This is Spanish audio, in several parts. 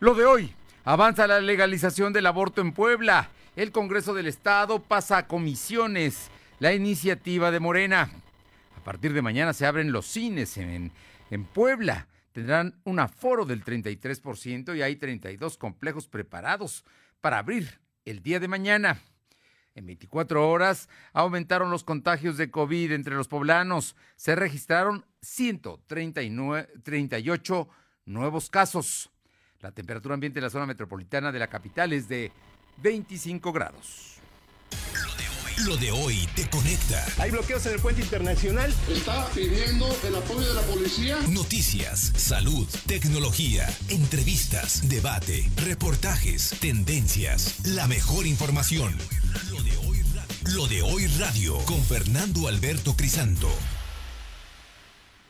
Lo de hoy, avanza la legalización del aborto en Puebla. El Congreso del Estado pasa a comisiones la iniciativa de Morena. A partir de mañana se abren los cines en, en Puebla. Tendrán un aforo del 33% y hay 32 complejos preparados para abrir el día de mañana. En 24 horas aumentaron los contagios de COVID entre los poblanos. Se registraron 138 nuevos casos. La temperatura ambiente en la zona metropolitana de la capital es de 25 grados. Lo de hoy te conecta. Hay bloqueos en el puente internacional. Está pidiendo el apoyo de la policía. Noticias, salud, tecnología, entrevistas, debate, reportajes, tendencias, la mejor información. Lo de hoy, Lo de hoy radio con Fernando Alberto Crisanto.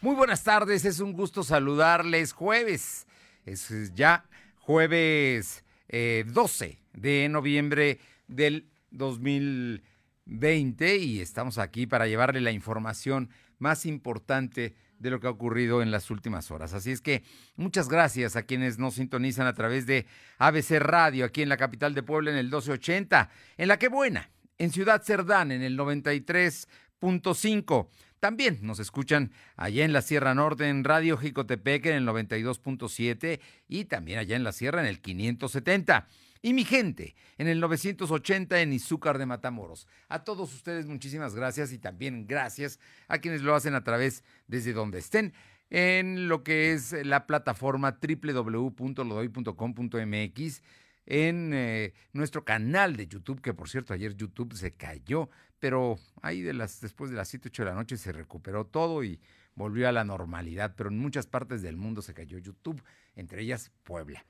Muy buenas tardes, es un gusto saludarles. Jueves, es ya jueves 12 eh, de noviembre del 2020 y estamos aquí para llevarle la información más importante de lo que ha ocurrido en las últimas horas. Así es que muchas gracias a quienes nos sintonizan a través de ABC Radio aquí en la capital de Puebla en el 1280, en la que buena, en Ciudad Cerdán en el 93.5 también nos escuchan allá en la Sierra Norte en Radio Jicotepec en el 92.7 y también allá en la Sierra en el 570. Y mi gente, en el 980 en Izúcar de Matamoros. A todos ustedes muchísimas gracias y también gracias a quienes lo hacen a través desde donde estén en lo que es la plataforma www.lodoy.com.mx en eh, nuestro canal de YouTube, que por cierto ayer YouTube se cayó, pero ahí después de las 7, 8 de la noche se recuperó todo y volvió a la normalidad, pero en muchas partes del mundo se cayó YouTube, entre ellas Puebla.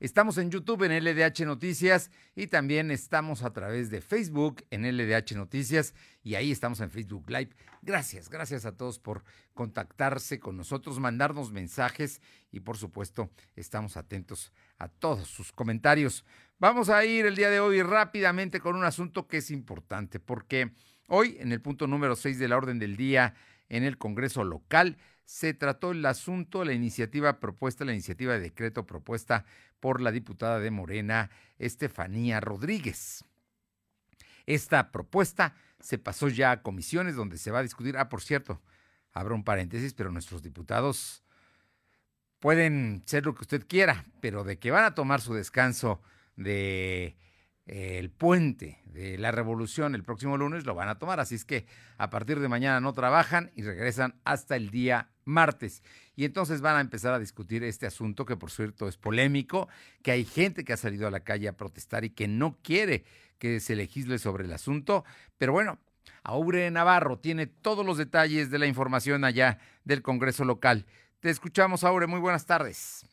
Estamos en YouTube en LDH Noticias y también estamos a través de Facebook en LDH Noticias y ahí estamos en Facebook Live. Gracias, gracias a todos por contactarse con nosotros, mandarnos mensajes y por supuesto estamos atentos a todos sus comentarios. Vamos a ir el día de hoy rápidamente con un asunto que es importante porque hoy en el punto número 6 de la orden del día en el Congreso local se trató el asunto, la iniciativa propuesta, la iniciativa de decreto propuesta por la diputada de Morena, Estefanía Rodríguez. Esta propuesta se pasó ya a comisiones donde se va a discutir. Ah, por cierto, abro un paréntesis, pero nuestros diputados pueden ser lo que usted quiera, pero de que van a tomar su descanso de el puente de la revolución el próximo lunes lo van a tomar. Así es que a partir de mañana no trabajan y regresan hasta el día martes. Y entonces van a empezar a discutir este asunto que por cierto es polémico, que hay gente que ha salido a la calle a protestar y que no quiere que se legisle sobre el asunto. Pero bueno, Aure Navarro tiene todos los detalles de la información allá del Congreso local. Te escuchamos, Aure. Muy buenas tardes.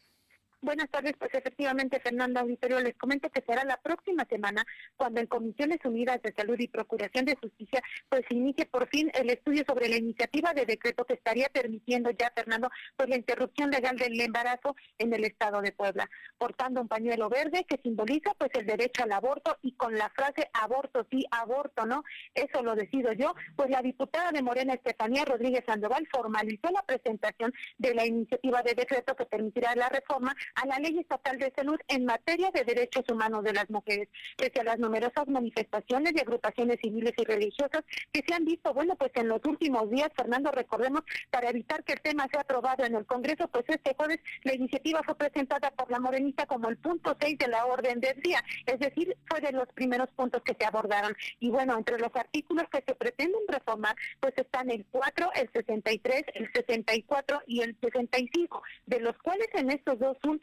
Buenas tardes, pues efectivamente, Fernando Auditorio, les comento que será la próxima semana cuando en Comisiones Unidas de Salud y Procuración de Justicia pues inicie por fin el estudio sobre la iniciativa de decreto que estaría permitiendo ya, Fernando, pues la interrupción legal del embarazo en el estado de Puebla, portando un pañuelo verde que simboliza pues el derecho al aborto y con la frase aborto sí, aborto no, eso lo decido yo, pues la diputada de Morena Estefanía Rodríguez Sandoval formalizó la presentación de la iniciativa de decreto que permitirá la reforma a la Ley Estatal de Salud en materia de derechos humanos de las mujeres, pese a las numerosas manifestaciones de agrupaciones civiles y religiosas que se han visto, bueno, pues en los últimos días, Fernando, recordemos, para evitar que el tema sea aprobado en el Congreso, pues este jueves la iniciativa fue presentada por la morenista como el punto 6 de la orden del día, es decir, fue de los primeros puntos que se abordaron. Y bueno, entre los artículos que se pretenden reformar, pues están el 4, el 63, el 64 y el 65, de los cuales en estos dos últimos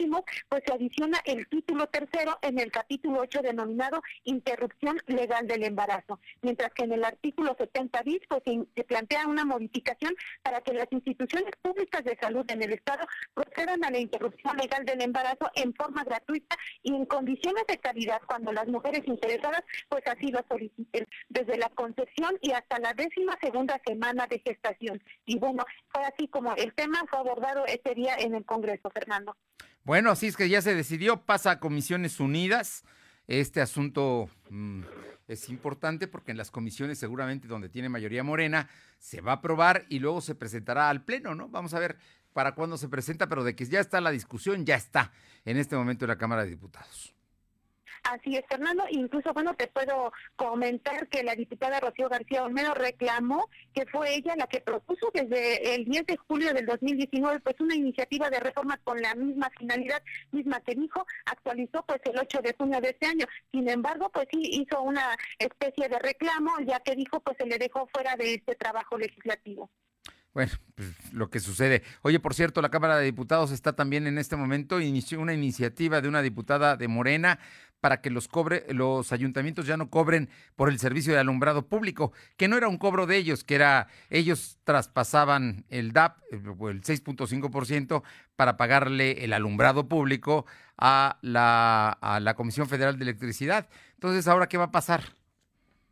pues se adiciona el título tercero en el capítulo 8 denominado interrupción legal del embarazo, mientras que en el artículo 70 bis pues se, plantea una modificación para que las instituciones públicas de salud en el Estado procedan a la interrupción legal del embarazo en forma gratuita y en condiciones de calidad cuando las mujeres interesadas pues así lo soliciten, desde la concepción y hasta la décima segunda semana de gestación. Y bueno, fue así como el tema fue abordado ese día en el Congreso, Fernando. Bueno, así es que ya se decidió, pasa a Comisiones Unidas. Este asunto mm, es importante porque en las comisiones, seguramente donde tiene mayoría morena, se va a aprobar y luego se presentará al Pleno, ¿no? Vamos a ver para cuándo se presenta, pero de que ya está la discusión, ya está en este momento en la Cámara de Diputados. Así es, Fernando. Incluso, bueno, te puedo comentar que la diputada Rocío García Olmedo reclamó que fue ella la que propuso desde el 10 de julio del 2019 pues una iniciativa de reforma con la misma finalidad, misma que dijo, actualizó pues el 8 de junio de este año. Sin embargo, pues sí hizo una especie de reclamo, ya que dijo pues se le dejó fuera de este trabajo legislativo. Bueno, pues lo que sucede. Oye, por cierto, la Cámara de Diputados está también en este momento, inició una iniciativa de una diputada de Morena para que los cobre, los ayuntamientos ya no cobren por el servicio de alumbrado público, que no era un cobro de ellos, que era ellos traspasaban el DAP, el 6.5%, para pagarle el alumbrado público a la, a la Comisión Federal de Electricidad. Entonces, ¿ahora qué va a pasar?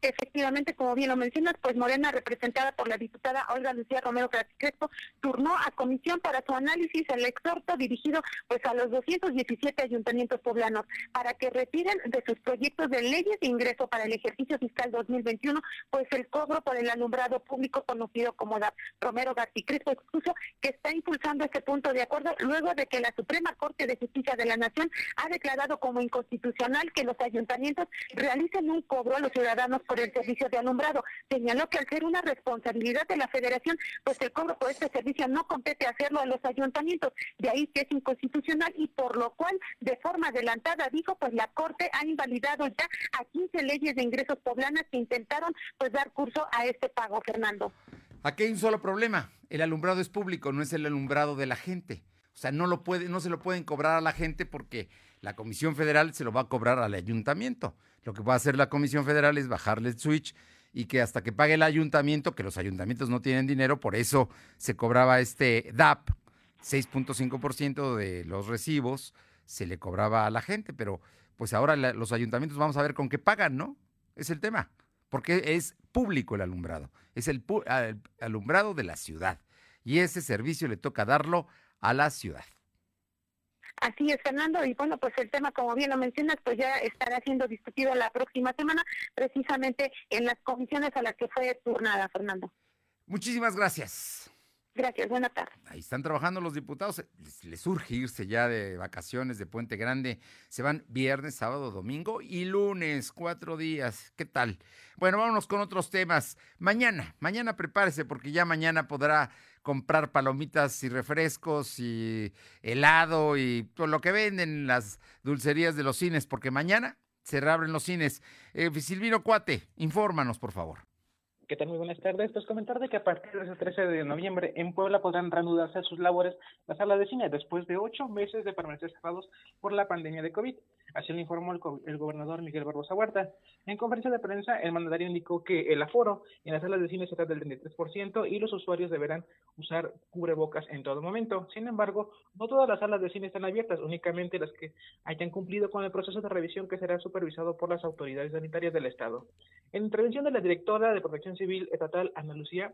Efectivamente, como bien lo mencionas, pues Morena, representada por la diputada Olga Lucía Romero Crespo, turnó a comisión para su análisis el exhorto dirigido pues a los 217 ayuntamientos poblanos para que retiren de sus proyectos de leyes de ingreso para el ejercicio fiscal 2021 pues el cobro por el alumbrado público conocido como DAP. Romero García Crespo expuso que está impulsando este punto de acuerdo luego de que la Suprema Corte de Justicia de la Nación ha declarado como inconstitucional que los ayuntamientos realicen un cobro a los ciudadanos por el servicio de alumbrado. Señaló que al ser una responsabilidad de la federación, pues el cobro por este servicio no compete hacerlo a los ayuntamientos. De ahí que es inconstitucional y por lo cual, de forma adelantada, dijo, pues la Corte ha invalidado ya a 15 leyes de ingresos poblanas que intentaron pues dar curso a este pago, Fernando. Aquí hay un solo problema. El alumbrado es público, no es el alumbrado de la gente. O sea, no lo puede, no se lo pueden cobrar a la gente porque la Comisión Federal se lo va a cobrar al ayuntamiento. Lo que va a hacer la Comisión Federal es bajarle el switch y que hasta que pague el ayuntamiento, que los ayuntamientos no tienen dinero, por eso se cobraba este DAP, 6.5% de los recibos se le cobraba a la gente, pero pues ahora los ayuntamientos vamos a ver con qué pagan, ¿no? Es el tema, porque es público el alumbrado, es el alumbrado de la ciudad y ese servicio le toca darlo a la ciudad. Así es, Fernando, y bueno, pues el tema, como bien lo mencionas, pues ya estará siendo discutido la próxima semana, precisamente en las comisiones a las que fue turnada, Fernando. Muchísimas gracias. Gracias, buena tarde. Ahí están trabajando los diputados. Les, les, surge irse ya de vacaciones de Puente Grande. Se van viernes, sábado, domingo y lunes, cuatro días. ¿Qué tal? Bueno, vámonos con otros temas. Mañana, mañana prepárese porque ya mañana podrá comprar palomitas y refrescos y helado y todo lo que venden las dulcerías de los cines, porque mañana se reabren los cines. Eh, Silvino Cuate, infórmanos, por favor. ¿Qué tal? Muy buenas tardes. Pues comentar de que a partir de ese 13 de noviembre en Puebla podrán reanudarse sus labores las salas de cine después de ocho meses de permanecer cerrados por la pandemia de COVID. Así lo informó el, el, gobernador Miguel Barbosa Huerta. En conferencia de prensa, el mandatario indicó que el aforo en las salas de cine será del 33% y los usuarios deberán usar cubrebocas en todo momento. Sin embargo, no todas las salas de cine están abiertas, únicamente las que hayan cumplido con el proceso de revisión que será supervisado por las autoridades sanitarias del Estado. En intervención de la directora de Protección Civil Estatal, Ana Lucía,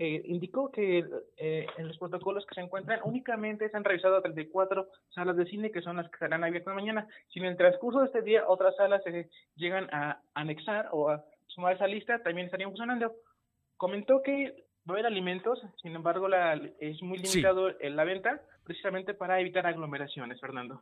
eh, indicó que eh, en los protocolos que se encuentran únicamente se han revisado 34 salas de cine que son las que estarán abiertas mañana. Si en el transcurso de este día otras salas se llegan a anexar o a sumar esa lista, también estarían funcionando. Comentó que va a haber alimentos, sin embargo la, es muy limitado en la venta, precisamente para evitar aglomeraciones, Fernando.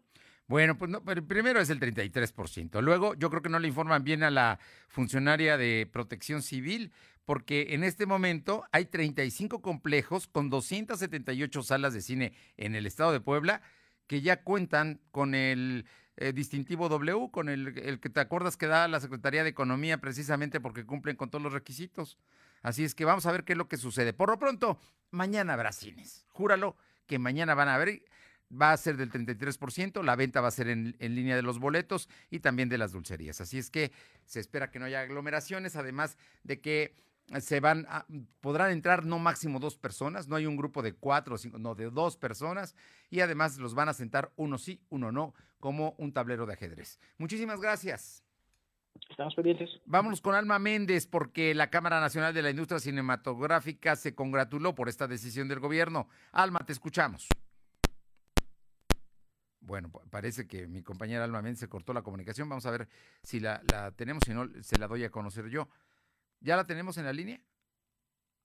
Bueno, pues no, pero primero es el 33%. Luego, yo creo que no le informan bien a la funcionaria de protección civil, porque en este momento hay 35 complejos con 278 salas de cine en el estado de Puebla que ya cuentan con el eh, distintivo W, con el, que te acuerdas que da la Secretaría de Economía precisamente porque cumplen con todos los requisitos. Así es que vamos a ver qué es lo que sucede. Por lo pronto, mañana habrá cines. Júralo que mañana van a haber va a ser del 33%, la venta va a ser en, línea de los boletos y también de las dulcerías. Así es que se espera que no haya aglomeraciones, además de que se van a, podrán entrar no máximo dos personas, no hay un grupo de cuatro o cinco, no, de dos personas, y además los van a sentar uno sí, uno no, como un tablero de ajedrez. Muchísimas gracias. Estamos pendientes. Vámonos con Alma Méndez, porque la Cámara Nacional de la Industria Cinematográfica se congratuló por esta decisión del gobierno. Alma, te escuchamos. Bueno, parece que mi compañera Alma Méndez se cortó la comunicación. Vamos a ver si la, la, tenemos, si no, se la doy a conocer yo. ¿Ya la tenemos en la línea?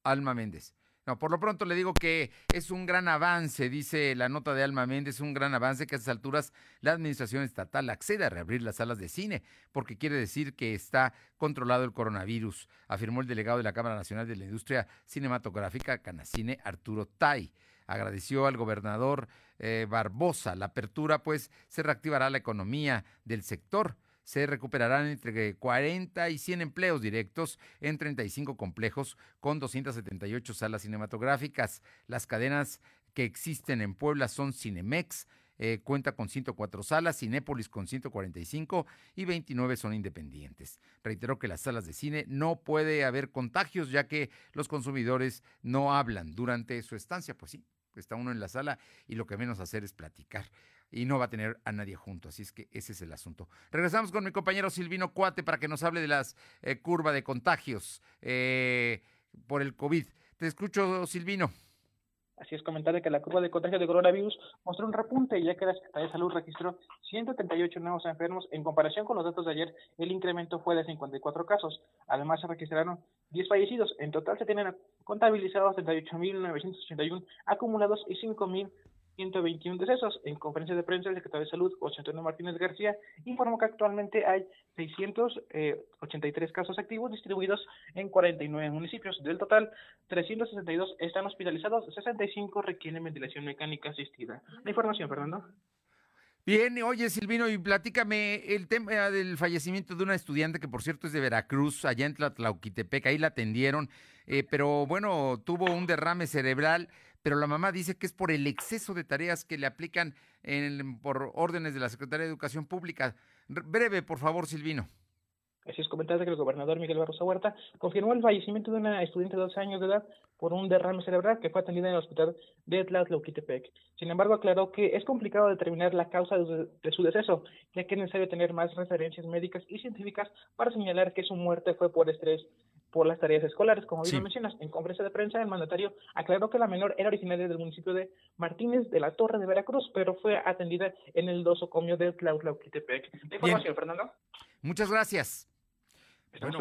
Alma Méndez. No, por lo pronto le digo que es un gran avance, dice la nota de Alma Méndez, un gran avance que a estas alturas la administración estatal accede a reabrir las salas de cine, porque quiere decir que está controlado el coronavirus, afirmó el delegado de la Cámara Nacional de la Industria Cinematográfica, Canacine, Arturo Tai. Agradeció al gobernador eh, Barbosa la apertura, pues se reactivará la economía del sector se recuperarán entre 40 y 100 empleos directos en 35 complejos con 278 salas cinematográficas. Las cadenas que existen en Puebla son Cinemex, eh, cuenta con 104 salas, Cinépolis con 145 y 29 son independientes. Reiteró que las salas de cine no puede haber contagios ya que los consumidores no hablan durante su estancia. Pues sí, está uno en la sala y lo que menos hacer es platicar y no va a tener a nadie junto. Así es que ese es el asunto. Regresamos con mi compañero Silvino Cuate para que nos hable de las eh, curvas de contagios eh, por el COVID. Te escucho, Silvino. Así es, comentar que la curva de contagio de coronavirus mostró un repunte, ya que la Secretaría de Salud registró 138 nuevos enfermos. En comparación con los datos de ayer, el incremento fue de 54 casos. Además, se registraron 10 fallecidos. En total, se tienen contabilizados 38.981 acumulados y 5.000 121 decesos. En conferencia de prensa, el secretario de Salud, José Antonio Martínez García, informó que actualmente hay 683 eh, casos activos distribuidos en 49 municipios. Del total, 362 están hospitalizados, 65 requieren ventilación mecánica asistida. La información, Fernando. Bien, oye Silvino, y platícame el tema del fallecimiento de una estudiante que por cierto es de Veracruz, allá en Tlatlauquitepec, ahí la atendieron, eh, pero bueno, tuvo un derrame cerebral pero la mamá dice que es por el exceso de tareas que le aplican por órdenes de la Secretaría de Educación Pública. breve, por favor, Silvino. Así es, comentar que el gobernador Miguel Barroso Huerta confirmó el fallecimiento de una estudiante de 12 años de edad por un derrame cerebral que fue atendida en el hospital de Tlatlauquitepec. Sin embargo, aclaró que es complicado determinar la causa de, de su deceso, ya que es necesario tener más referencias médicas y científicas para señalar que su muerte fue por estrés por las tareas escolares, como bien mencionas. En conferencia de prensa, el mandatario aclaró que la menor era originaria del municipio de Martínez de la Torre de Veracruz, pero fue atendida en el dosocomio de Tlautlaquitepec. De información, Fernando. Muchas gracias. Estamos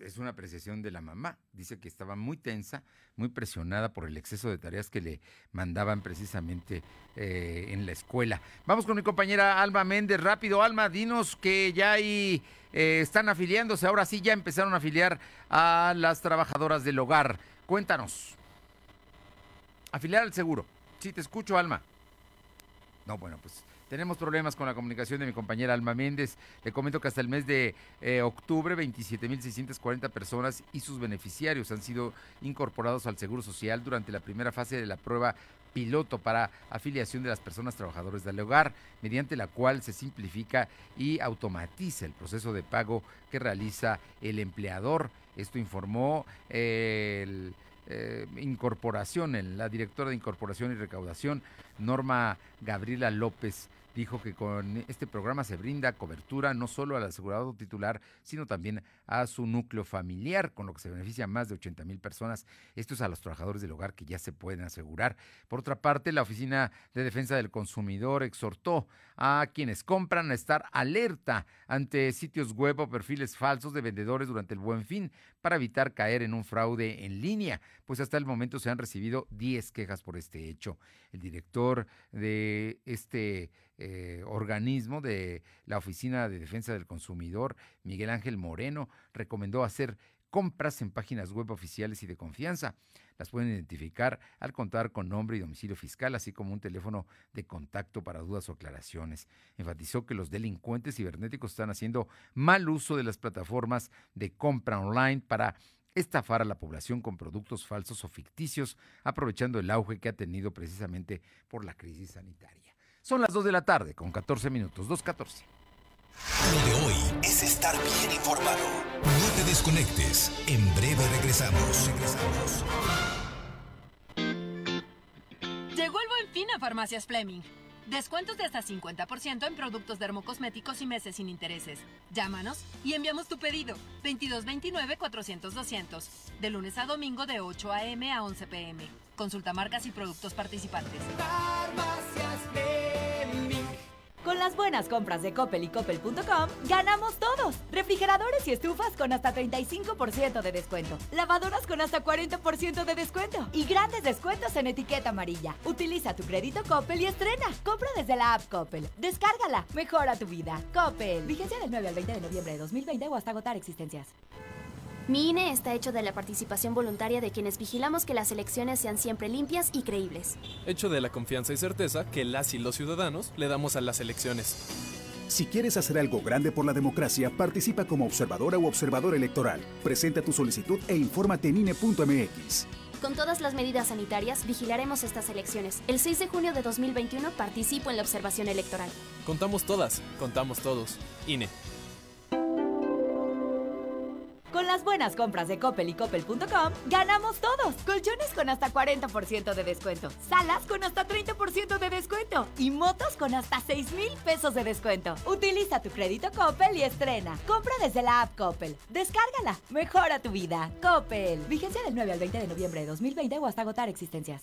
es una apreciación de la mamá. Dice que estaba muy tensa, muy presionada por el exceso de tareas que le mandaban precisamente eh, en la escuela. Vamos con mi compañera Alma Méndez. Rápido, Alma, dinos que ya ahí eh, están afiliándose. Ahora sí, ya empezaron a afiliar a las trabajadoras del hogar. Cuéntanos. Afiliar al seguro. Sí, te escucho, Alma. No, bueno, pues tenemos problemas con la comunicación de mi compañera Alma Méndez. Le comento que hasta el mes de eh, octubre, 27.640 personas y sus beneficiarios han sido incorporados al Seguro Social durante la primera fase de la prueba piloto para afiliación de las personas trabajadoras del hogar, mediante la cual se simplifica y automatiza el proceso de pago que realiza el empleador. Esto informó eh, el eh, incorporación, la directora de Incorporación y Recaudación, Norma Gabriela López dijo que con este programa se brinda cobertura no solo al asegurado titular, sino también a su núcleo familiar, con lo que se beneficia más de 80 mil personas. Esto es a los trabajadores del hogar que ya se pueden asegurar. Por otra parte, la Oficina de Defensa del Consumidor exhortó a quienes compran a estar alerta ante sitios web o perfiles falsos de vendedores durante el buen fin para evitar caer en un fraude en línea, pues hasta el momento se han recibido 10 quejas por este hecho. El director de este eh, organismo de la Oficina de Defensa del Consumidor, Miguel Ángel Moreno, recomendó hacer compras en páginas web oficiales y de confianza. Las pueden identificar al contar con nombre y domicilio fiscal, así como un teléfono de contacto para dudas o aclaraciones. Enfatizó que los delincuentes cibernéticos están haciendo mal uso de las plataformas de compra online para estafar a la población con productos falsos o ficticios, aprovechando el auge que ha tenido precisamente por la crisis sanitaria. Son las 2 de la tarde con 14 minutos, 2.14. Lo de hoy es estar bien informado. No te desconectes. En breve regresamos. Regresamos. Llegó el buen fin a Farmacias Fleming. Descuentos de hasta 50% en productos dermocosméticos y meses sin intereses. Llámanos y enviamos tu pedido. 2229-400-200. De lunes a domingo de 8 a.m. a 11 p.m. Consulta marcas y productos participantes. Farmacias Con las buenas compras de Coppel y Coppel.com, ganamos todos. Refrigeradores y estufas con hasta 35% de descuento. Lavadoras con hasta 40% de descuento. Y grandes descuentos en etiqueta amarilla. Utiliza tu crédito Coppel y estrena. Compra desde la app Coppel. Descárgala. Mejora tu vida. Coppel. Vigencia del 9 al 20 de noviembre de 2020 o hasta agotar existencias. Mi INE está hecho de la participación voluntaria de quienes vigilamos que las elecciones sean siempre limpias y creíbles. Hecho de la confianza y certeza que las y los ciudadanos le damos a las elecciones. Si quieres hacer algo grande por la democracia, participa como observadora u observador electoral. Presenta tu solicitud e infórmate en INE.mx. Con todas las medidas sanitarias, vigilaremos estas elecciones. El 6 de junio de 2021 participo en la observación electoral. Contamos todas, contamos todos. INE. Con las buenas compras de Coppel y Coppel.com, ganamos todos. Colchones con hasta 40% de descuento. Salas con hasta 30% de descuento. Y motos con hasta 6 mil pesos de descuento. Utiliza tu crédito Coppel y estrena. Compra desde la app Coppel. Descárgala. Mejora tu vida. Coppel. Vigencia del 9 al 20 de noviembre de 2020 o hasta agotar existencias.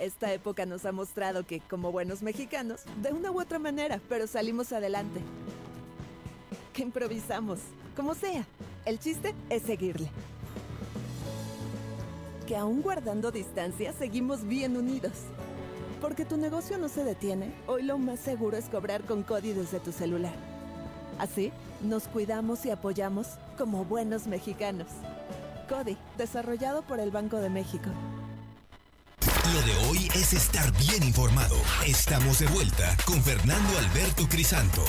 Esta época nos ha mostrado que, como buenos mexicanos, de una u otra manera, pero salimos adelante. Que improvisamos como sea, el chiste es seguirle. Que aún guardando distancia, seguimos bien unidos. Porque tu negocio no se detiene, hoy lo más seguro es cobrar con Cody desde tu celular. Así, nos cuidamos y apoyamos como buenos mexicanos. Cody, desarrollado por el Banco de México. Lo de hoy es estar bien informado. Estamos de vuelta con Fernando Alberto Crisanto.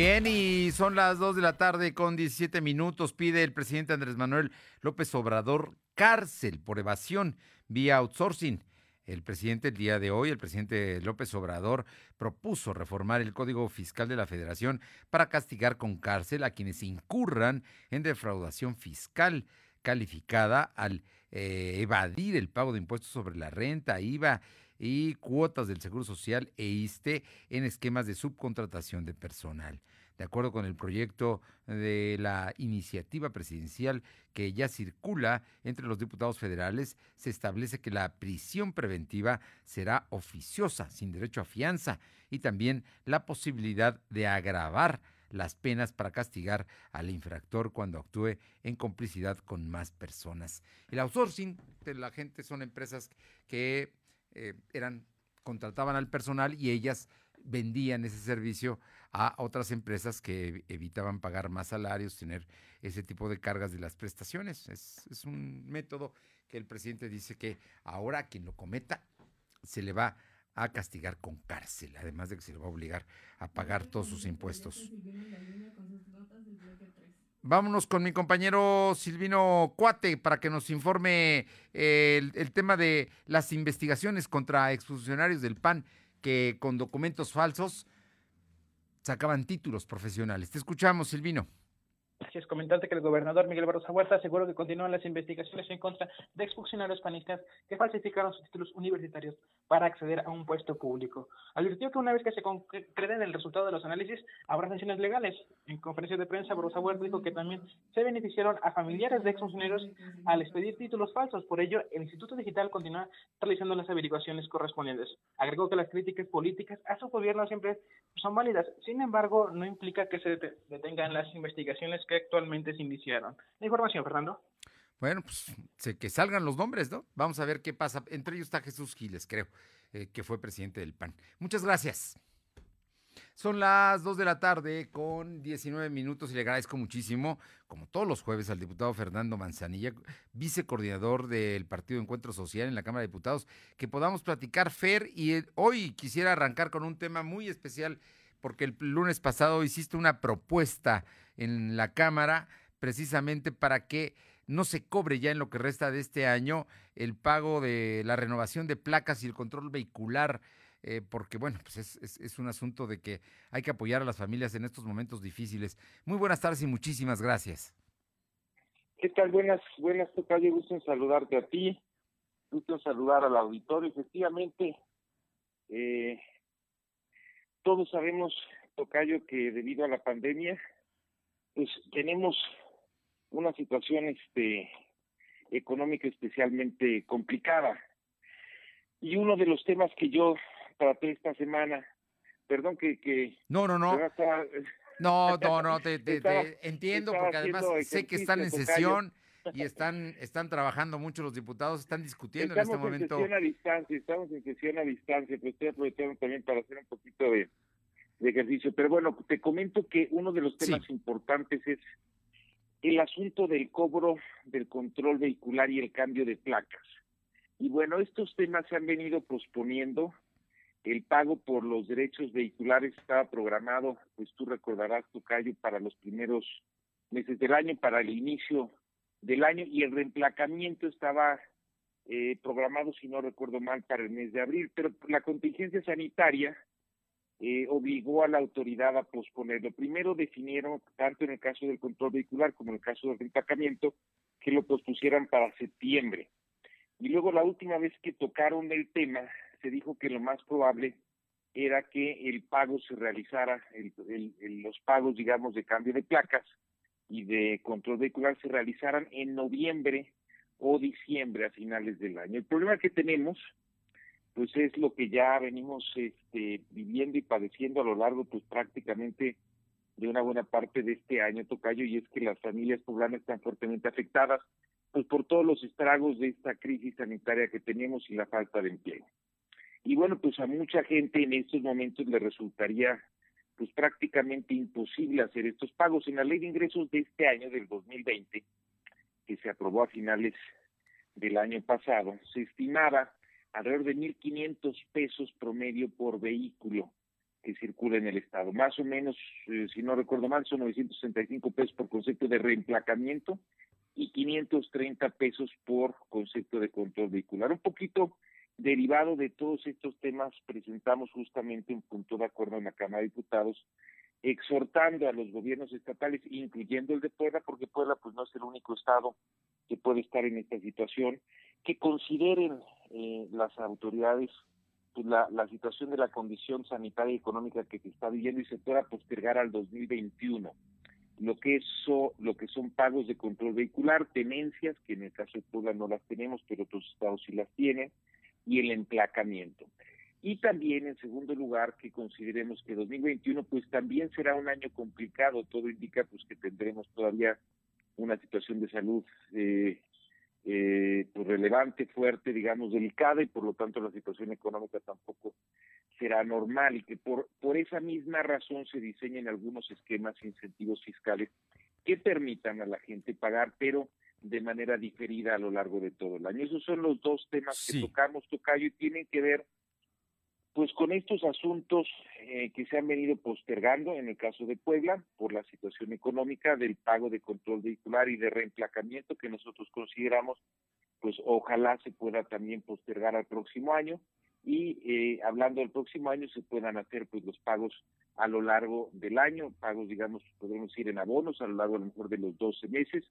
Bien, y son las 2 de la tarde con 17 minutos. Pide el presidente Andrés Manuel López Obrador cárcel por evasión vía outsourcing. El presidente el día de hoy, el presidente López Obrador, propuso reformar el Código Fiscal de la Federación para castigar con cárcel a quienes incurran en defraudación fiscal calificada al eh, evadir el pago de impuestos sobre la renta, IVA y cuotas del Seguro Social e ISTE en esquemas de subcontratación de personal. De acuerdo con el proyecto de la iniciativa presidencial que ya circula entre los diputados federales, se establece que la prisión preventiva será oficiosa, sin derecho a fianza, y también la posibilidad de agravar las penas para castigar al infractor cuando actúe en complicidad con más personas. El outsourcing de la gente son empresas que eh, eran contrataban al personal y ellas vendían ese servicio a otras empresas que evitaban pagar más salarios, tener ese tipo de cargas de las prestaciones. Es, es un método que el presidente dice que ahora quien lo cometa se le va a castigar con cárcel, además de que se le va a obligar a pagar todos sus impuestos. Vámonos con mi compañero Silvino Cuate para que nos informe eh, el, tema de las investigaciones contra exfuncionarios del PAN que con documentos falsos sacaban títulos profesionales. Te escuchamos, Silvino. Así es, comentarte que el gobernador Miguel Barroso Huerta aseguró que continúan las investigaciones en contra de exfuncionarios panistas que falsificaron sus títulos universitarios para acceder a un puesto público. Advirtió que una vez que se concreten el resultado de los análisis, habrá sanciones legales. En conferencia de prensa, Barroso Huerta dijo que también se beneficiaron a familiares de exfuncionarios al expedir títulos falsos. Por ello, el Instituto Digital continúa realizando las averiguaciones correspondientes. Agregó que las críticas políticas a su gobierno siempre son válidas. Sin embargo, no implica que se detengan las investigaciones que actualmente se iniciaron. La información, Fernando. Bueno, pues que salgan los nombres, ¿no? Vamos a ver qué pasa. Entre ellos está Jesús Giles, creo, eh, que fue presidente del PAN. Muchas gracias. Son las 2 de la tarde con 19 minutos y le agradezco muchísimo, como todos los jueves, al diputado Fernando Manzanilla, vicecoordinador del Partido Encuentro Social en la Cámara de Diputados, que podamos platicar, Fer, y eh, hoy quisiera arrancar con un tema muy especial, porque el lunes pasado hiciste una propuesta en la Cámara precisamente para que no se cobre ya en lo que resta de este año el pago de la renovación de placas y el control vehicular, eh, porque bueno, pues es, un asunto de que hay que apoyar a las familias en estos momentos difíciles. Muy buenas tardes y muchísimas gracias. ¿Qué tal? Buenas, buenas, Tocayo. Gusto en saludarte a ti. Gusto en saludar al auditorio. Efectivamente, eh, todos sabemos, Tocayo, que debido a la pandemia, pues tenemos una situación este económica especialmente complicada. Y uno de los temas que yo traté esta semana, perdón que... que no, no, no. no, no, no, te, entiendo porque además sé que están en sesión y están, están trabajando mucho los diputados, están discutiendo en este momento. Estamos en sesión a distancia, estamos en sesión a distancia, pero estoy aprovechando también para hacer un poquito de, ejercicio. Pero bueno, te comento que uno de los temas importantes es el asunto del cobro del control vehicular y el cambio de placas. Y bueno, estos temas se han venido posponiendo. El pago por los derechos vehiculares estaba programado, pues tú recordarás, tu callo para los primeros meses del año, para el inicio del año, y el reemplacamiento estaba eh, programado, si no recuerdo mal, para el mes de abril, pero la contingencia sanitaria eh, obligó a la autoridad a posponerlo. Primero definieron, tanto en el caso del control vehicular como en el caso del reemplacamiento, que lo pospusieran para septiembre. Y luego la última vez que tocaron el tema, se dijo que lo más probable era que el pago se realizara, los pagos, digamos, de cambio de placas y de control vehicular se realizaran en noviembre o diciembre a finales del año. El problema que tenemos pues es lo que ya venimos este, viviendo y padeciendo a lo largo, pues prácticamente de una buena parte de este año, Tocayo, y es que las familias poblanas están fuertemente afectadas, pues por todos los estragos de esta crisis sanitaria que tenemos y la falta de empleo. Y bueno, pues a mucha gente en estos momentos le resultaría pues prácticamente imposible hacer estos pagos. En la ley de ingresos de este año, del 2020, que se aprobó a finales del año pasado, se estimaba alrededor de 1.500 pesos promedio por vehículo que circula en el estado. Más o menos, eh, si no recuerdo mal, son 965 pesos por concepto de reemplacamiento y 530 pesos por concepto de control vehicular. Un poquito derivado de todos estos temas, presentamos justamente un punto de acuerdo en la Cámara de Diputados, exhortando a los gobiernos estatales, incluyendo el de Puebla, porque Puebla pues no es el único estado que puede estar en esta situación, que consideren eh, las autoridades pues, la, situación de la condición sanitaria y económica que se está viviendo y se pueda postergar al 2021 lo que lo que son pagos de control vehicular, tenencias, que en el caso de Puebla no las tenemos, pero otros estados sí las tienen, y el emplacamiento. Y también, en segundo lugar, que consideremos que 2021 pues también será un año complicado, todo indica pues que tendremos todavía una situación de salud eh, eh, pues relevante, fuerte, digamos, delicada y por lo tanto la situación económica tampoco será normal y que por, por esa misma razón se diseñen algunos esquemas e incentivos fiscales que permitan a la gente pagar, pero de manera diferida a lo largo de todo el año. Esos son los dos temas que tocamos, Tocayo, y tienen que ver pues con estos asuntos eh, que se han venido postergando en el caso de Puebla por la situación económica del pago de control vehicular y de reemplacamiento que nosotros consideramos pues ojalá se pueda también postergar al próximo año y eh, hablando del próximo año se puedan hacer pues los pagos a lo largo del año, pagos digamos podemos ir en abonos a lo largo a lo mejor de los 12 meses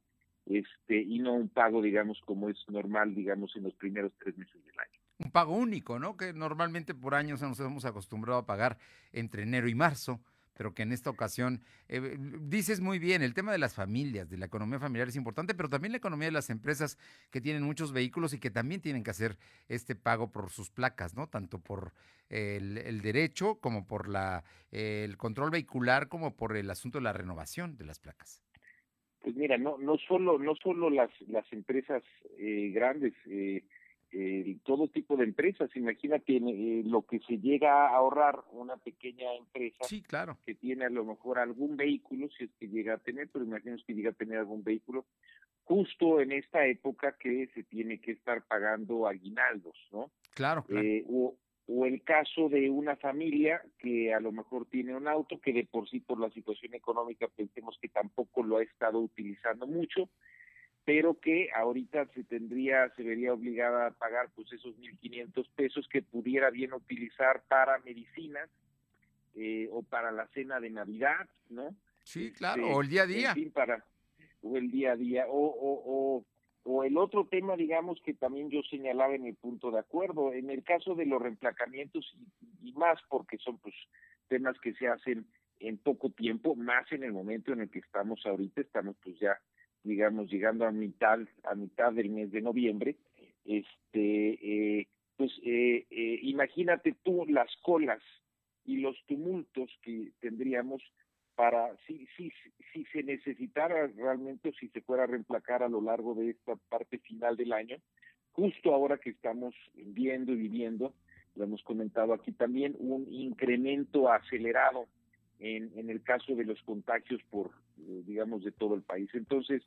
este y no un pago digamos como es normal digamos en los primeros tres meses del año un pago único, ¿no? Que normalmente por años nos hemos acostumbrado a pagar entre enero y marzo, pero que en esta ocasión, eh, dices muy bien, el tema de las familias, de la economía familiar es importante, pero también la economía de las empresas que tienen muchos vehículos y que también tienen que hacer este pago por sus placas, ¿no? Tanto por el, derecho como por la, el control vehicular, como por el asunto de la renovación de las placas. Pues mira, no, no solo, no solo las, las empresas eh, grandes, eh, eh, todo tipo de empresas. Imagínate eh, lo que se llega a ahorrar una pequeña empresa sí, claro. que tiene a lo mejor algún vehículo, si es que llega a tener, pero imagínate que llega a tener algún vehículo, justo en esta época que se tiene que estar pagando aguinaldos, ¿no? Claro, claro. Eh, o, o el caso de una familia que a lo mejor tiene un auto que de por sí por la situación económica pensemos que tampoco lo ha estado utilizando mucho pero que ahorita se tendría, se vería obligada a pagar pues esos 1.500 pesos que pudiera bien utilizar para medicinas eh, o para la cena de Navidad, ¿no? Sí, claro, este, o el día a día. para, o el día a día, o, o, o, o el otro tema, digamos, que también yo señalaba en el punto de acuerdo, en el caso de los reemplacamientos y, más porque son pues temas que se hacen en poco tiempo, más en el momento en el que estamos ahorita, estamos pues ya, digamos, llegando a mitad, a mitad del mes de noviembre, este, eh, pues eh, eh, imagínate tú las colas y los tumultos que tendríamos para si, si, si se necesitara realmente si se fuera a reemplacar a lo largo de esta parte final del año, justo ahora que estamos viendo y viviendo, lo hemos comentado aquí también, un incremento acelerado en, en el caso de los contagios por, eh, digamos, de todo el país. Entonces,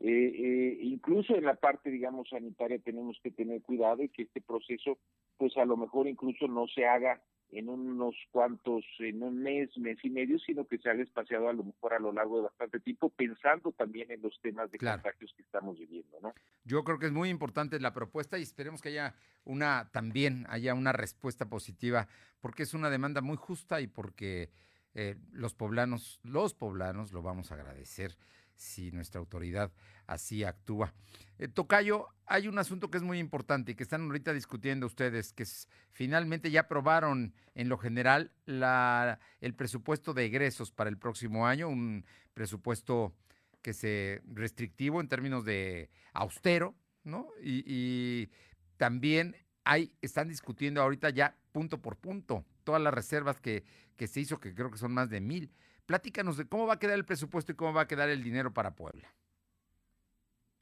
eh, eh, incluso en la parte, digamos, sanitaria tenemos que tener cuidado y que este proceso, pues a lo mejor incluso no se haga en unos cuantos, en un mes, mes y medio, sino que se haga espaciado a lo mejor a lo largo de bastante tiempo, pensando también en los temas de contagios que estamos viviendo, ¿no? Yo creo que es muy importante la propuesta y esperemos que haya una, también haya una respuesta positiva, porque es una demanda muy justa y porque eh, los poblanos, los poblanos lo vamos a agradecer si nuestra autoridad así actúa. Eh, Tocayo, hay un asunto que es muy importante y que están ahorita discutiendo ustedes, que finalmente ya aprobaron en lo general el presupuesto de egresos para el próximo año, un presupuesto que se restrictivo en términos de austero, ¿no? Y, también hay, están discutiendo ahorita ya punto por punto todas las reservas que se hizo, que creo que son más de mil. Platícanos de cómo va a quedar el presupuesto y cómo va a quedar el dinero para Puebla.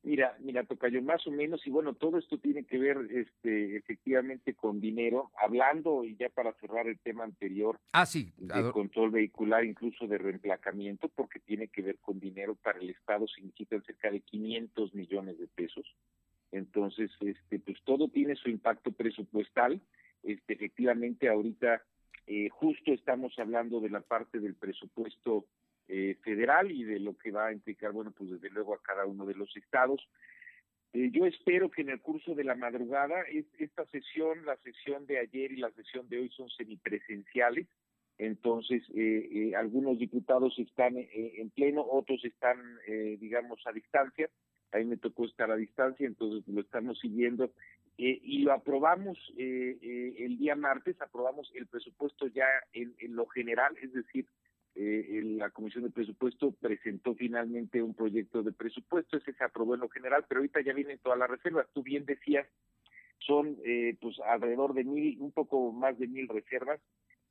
Mira, mira, Tocayo, más o menos, y bueno, todo esto tiene que ver este, efectivamente con dinero, hablando, y ya para cerrar el tema anterior, ah, sí, de control vehicular, incluso de reemplacamiento, porque tiene que ver con dinero para el Estado, significa cerca de 500 millones de pesos. Entonces, este, pues todo tiene su impacto presupuestal. Este, efectivamente, ahorita eh, justo estamos hablando de la parte del presupuesto eh, federal y de lo que va a implicar, bueno, pues desde luego a cada uno de los estados. Eh, yo espero que en el curso de la madrugada, esta sesión, la sesión de ayer y la sesión de hoy son semipresenciales, entonces algunos diputados están en pleno, otros están, digamos, a distancia. A mí me tocó estar a distancia, entonces lo estamos siguiendo eh, y lo aprobamos eh, eh, el día martes, aprobamos el presupuesto ya en, lo general, es decir, la Comisión de Presupuesto presentó finalmente un proyecto de presupuesto, ese se aprobó en lo general, pero ahorita ya vienen todas las reservas. Tú bien decías, son pues alrededor de mil, un poco más de mil reservas,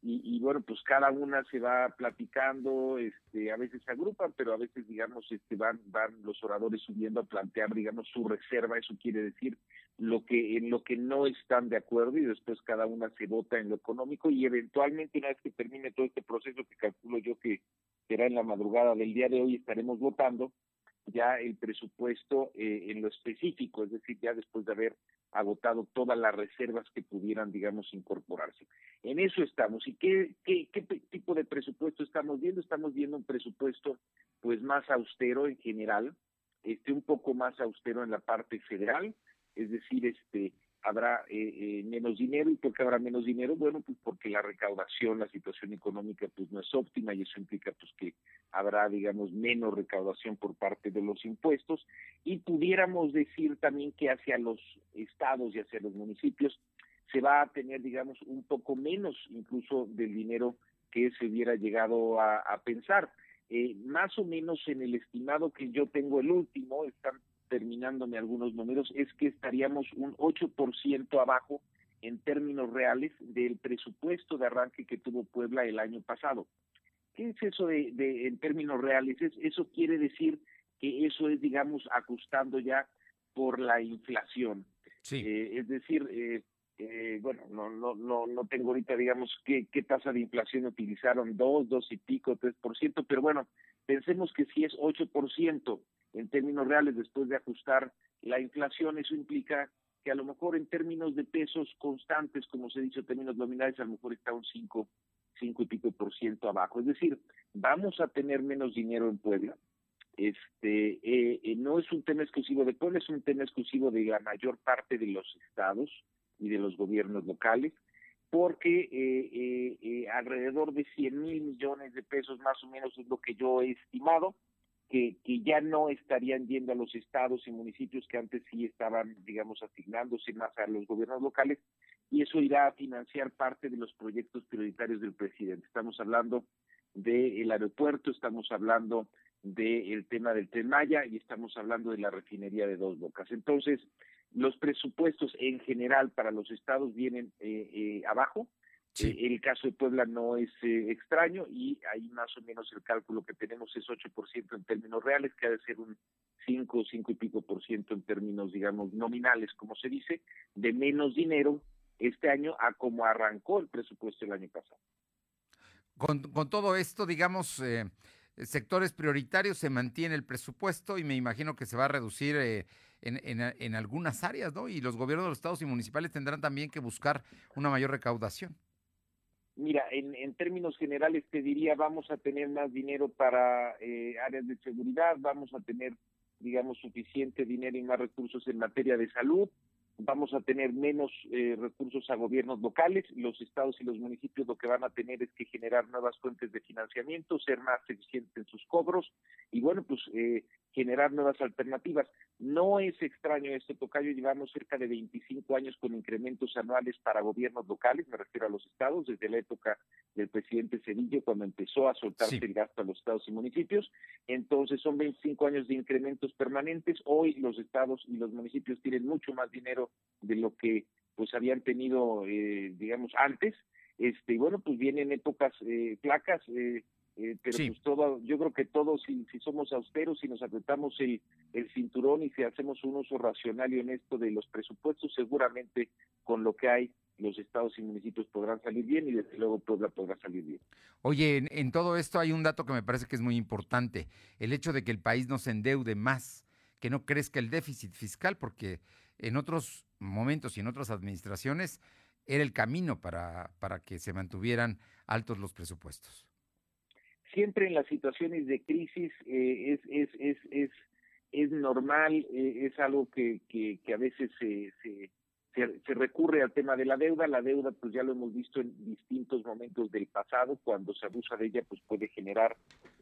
y, bueno, pues cada una se va platicando, este, a veces se agrupan, pero a veces, digamos, este, van, van los oradores subiendo a plantear, digamos, su reserva, eso quiere decir lo que, en lo que no están de acuerdo y después cada una se vota en lo económico y eventualmente una vez que termine todo este proceso que calculo yo que será en la madrugada del día de hoy estaremos votando, ya el presupuesto eh, en lo específico, es decir, ya después de haber agotado todas las reservas que pudieran, digamos, incorporarse. En eso estamos. ¿Y qué, qué, qué tipo de presupuesto estamos viendo? Estamos viendo un presupuesto pues más austero en general, este un poco más austero en la parte federal, es decir, este habrá eh, eh, menos dinero y por qué habrá menos dinero bueno pues porque la recaudación la situación económica pues no es óptima y eso implica pues que habrá digamos menos recaudación por parte de los impuestos. Y pudiéramos decir también que hacia los estados y hacia los municipios se va a tener digamos un poco menos incluso del dinero que se hubiera llegado a, pensar. Eh, más o menos en el estimado que yo tengo el último están terminándome algunos números, es que estaríamos un 8% abajo en términos reales del presupuesto de arranque que tuvo Puebla el año pasado. ¿Qué es eso de, en términos reales? eso quiere decir que eso es, digamos, ajustando ya por la inflación. Eh, es decir, eh, eh, bueno, no, no, no, no tengo ahorita, digamos, qué, qué tasa de inflación utilizaron, dos, dos y pico, tres por ciento, pero bueno, pensemos que si es ocho por ciento en términos reales después de ajustar la inflación, eso implica que a lo mejor en términos de pesos constantes, como se dice en términos nominales, a lo mejor está un 5, cinco y pico por ciento abajo. Es decir, vamos a tener menos dinero en Puebla. Este eh, eh, no es un tema exclusivo de Puebla, es un tema exclusivo de la mayor parte de los estados y de los gobiernos locales, porque eh, alrededor de 100 mil millones de pesos más o menos es lo que yo he estimado que, ya no estarían yendo a los estados y municipios que antes sí estaban, digamos, asignándose más a los gobiernos locales, y eso irá a financiar parte de los proyectos prioritarios del presidente. Estamos hablando del aeropuerto, estamos hablando del tema del Tren Maya y estamos hablando de la refinería de Dos Bocas. Entonces, los presupuestos en general para los estados vienen eh, eh, abajo. Eh, el caso de Puebla no es extraño y ahí más o menos el cálculo que tenemos es 8% en términos reales, que ha de ser un 5 5 y pico por ciento en términos, digamos, nominales, como se dice, de menos dinero este año a como arrancó el presupuesto el año pasado. Con, con todo esto, digamos, eh, sectores prioritarios se mantiene el presupuesto y me imagino que se va a reducir eh, en, en, en, algunas áreas, ¿no? Y los gobiernos de los estados y municipales tendrán también que buscar una mayor recaudación. Mira, en, en términos generales te diría, vamos a tener más dinero para eh, áreas de seguridad, vamos a tener, digamos, suficiente dinero y más recursos en materia de salud, vamos a tener menos eh, recursos a gobiernos locales, los estados y los municipios lo que van a tener es que generar nuevas fuentes de financiamiento, ser más eficientes en sus cobros y bueno, pues eh, generar nuevas alternativas. No es extraño esto, Tocayo, llevamos cerca de 25 años con incrementos anuales para gobiernos locales, me refiero a los estados, desde la época del presidente Cedillo, cuando empezó a soltarse el gasto a los estados y municipios. Entonces son 25 años de incrementos permanentes. Hoy los estados y los municipios tienen mucho más dinero de lo que pues habían tenido, eh, digamos, antes. Este, y bueno, pues vienen épocas eh, placas, eh, eh, pero pues todo, yo creo que todos, si, si somos austeros, si nos apretamos el, el cinturón y si hacemos un uso racional y honesto de los presupuestos, seguramente con lo que hay, los estados y municipios podrán salir bien y desde luego Puebla podrá salir bien. Oye, en, en todo esto hay un dato que me parece que es muy importante, el hecho de que el país no se endeude más, que no crezca el déficit fiscal, porque en otros momentos y en otras administraciones era el camino para, para que se mantuvieran altos los presupuestos siempre en las situaciones de crisis eh, es, es, es, es, es normal, eh, es algo que, que, que a veces se, se, se, recurre al tema de la deuda. La deuda, pues ya lo hemos visto en distintos momentos del pasado, cuando se abusa de ella, pues puede generar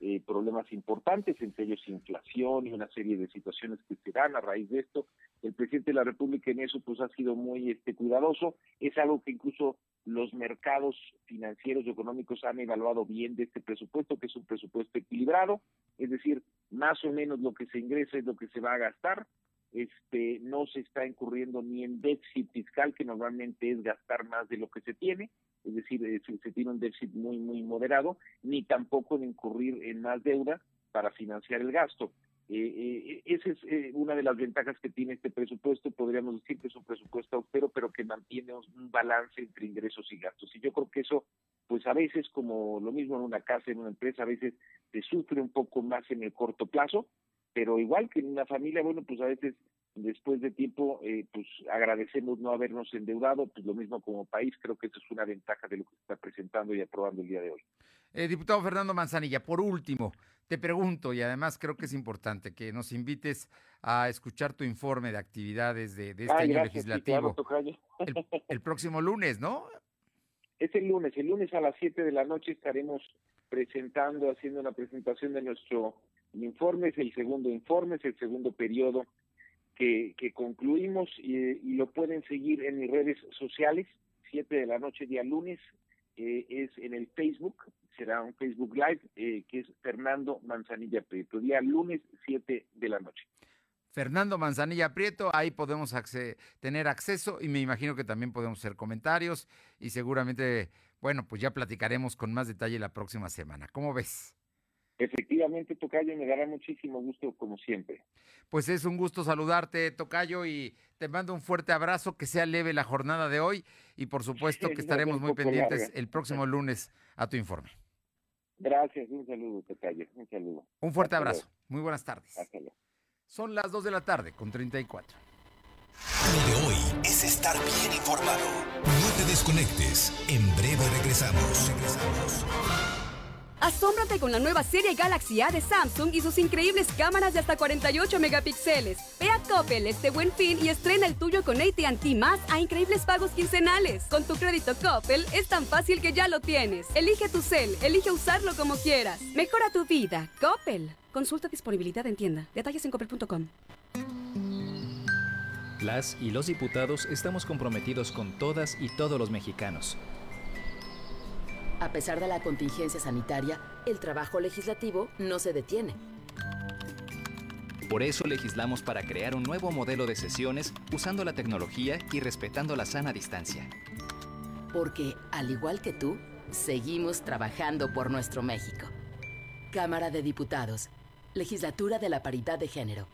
eh, problemas importantes, entre ellos inflación y una serie de situaciones que se dan a raíz de esto. El presidente de la República en eso, pues ha sido muy este, cuidadoso. Es algo que incluso los mercados financieros y económicos han evaluado bien de este presupuesto, que es un presupuesto equilibrado, es decir, más o menos lo que se ingresa es lo que se va a gastar este no se está incurriendo ni en déficit fiscal, que normalmente es gastar más de lo que se tiene, es decir, eh, se, tiene un déficit muy, muy moderado, ni tampoco en incurrir en más deuda para financiar el gasto. Eh, eh, esa es una de las ventajas que tiene este presupuesto, podríamos decir que es un presupuesto austero, pero que mantiene un balance entre ingresos y gastos. Y yo creo que eso, pues a veces, como lo mismo en una casa, en una empresa, a veces se sufre un poco más en el corto plazo, pero igual que en una familia, bueno, pues a veces después de tiempo, eh, pues agradecemos no habernos endeudado, pues lo mismo como país, creo que eso es una ventaja de lo que se está presentando y aprobando el día de hoy. Eh, diputado Fernando Manzanilla, por último, te pregunto, y además creo que es importante que nos invites a escuchar tu informe de actividades de, este año legislativo. el, el próximo lunes, ¿no? Es el lunes, el lunes a las 7 de la noche estaremos presentando, haciendo una presentación de nuestro el informe es el segundo informe, es el segundo periodo que, concluimos y, lo pueden seguir en mis redes sociales, 7 de la noche día lunes, eh, es en el Facebook, será un Facebook Live, eh, que es Fernando Manzanilla Prieto, día lunes 7 de la noche. Fernando Manzanilla Prieto, ahí podemos tener acceso y me imagino que también podemos hacer comentarios y seguramente, bueno, pues ya platicaremos con más detalle la próxima semana. ¿Cómo ves? Efectivamente, Tocayo, me dará muchísimo gusto como siempre. Pues es un gusto saludarte, Tocayo, y te mando un fuerte abrazo, que sea leve la jornada de hoy y por supuesto que estaremos muy pendientes el próximo lunes a tu informe. Gracias, un saludo, Tocayo, un saludo. Un fuerte abrazo, muy buenas tardes. Son las 2 de la tarde con 34. Lo de hoy es estar bien informado. No te desconectes, en breve regresamos. Regresamos. Asómbrate con la nueva serie Galaxy A de Samsung y sus increíbles cámaras de hasta 48 megapíxeles. Ve a Coppel este buen fin y estrena el tuyo con AT&T más a increíbles pagos quincenales. Con tu crédito Coppel es tan fácil que ya lo tienes. Elige tu cel, elige usarlo como quieras. Mejora tu vida. Coppel. Consulta disponibilidad en tienda. Detalles en coppel.com. Las y los diputados estamos comprometidos con todas y todos los mexicanos. A pesar de la contingencia sanitaria, el trabajo legislativo no se detiene. Por eso legislamos para crear un nuevo modelo de sesiones usando la tecnología y respetando la sana distancia. Porque, al igual que tú, seguimos trabajando por nuestro México. Cámara de Diputados, Legislatura de la Paridad de Género.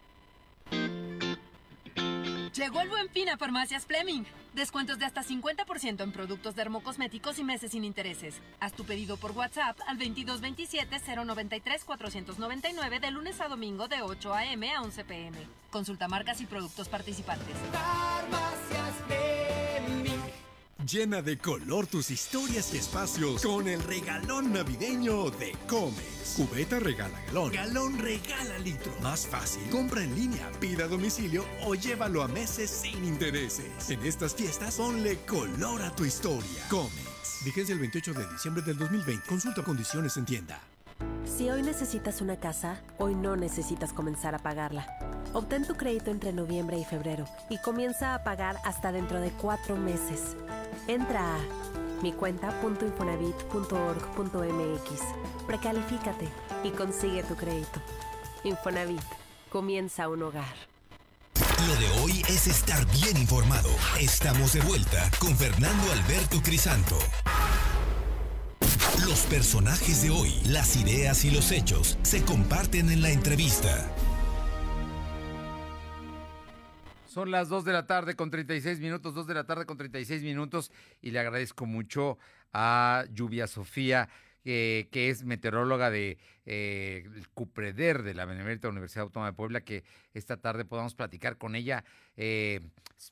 Llegó el buen fin a Farmacias Fleming. Descuentos de hasta 50% en productos dermocosméticos y meses sin intereses. Haz tu pedido por WhatsApp al 2227-093-499 de lunes a domingo de 8 a.m. a 11 p.m. Consulta marcas y productos participantes. Farmacias Fleming. Llena de color tus historias y espacios con el regalón navideño de Comex. Cubeta regala galón, galón regala litro. Más fácil, compra en línea, pida a domicilio o llévalo a meses sin intereses. En estas fiestas, ponle color a tu historia. Comex. Vigencia el 28 de diciembre del 2020. Consulta condiciones en tienda. Si hoy necesitas una casa, hoy no necesitas comenzar a pagarla. Obtén tu crédito entre noviembre y febrero y comienza a pagar hasta dentro de cuatro meses. Entra a micuenta.infonavit.org.mx, precalifícate y consigue tu crédito. Infonavit, comienza un hogar. Lo de hoy es estar bien informado. Estamos de vuelta con Fernando Alberto Crisanto. Los personajes de hoy, las ideas y los hechos se comparten en la entrevista. Son las 2 de la tarde con 36 minutos, 2 de la tarde con 36 minutos y le agradezco mucho a Lluvia Sofía, que es meteoróloga de eh, Cupreder de la Benemérita Universidad Autónoma de Puebla, que esta tarde podamos platicar con ella. Eh,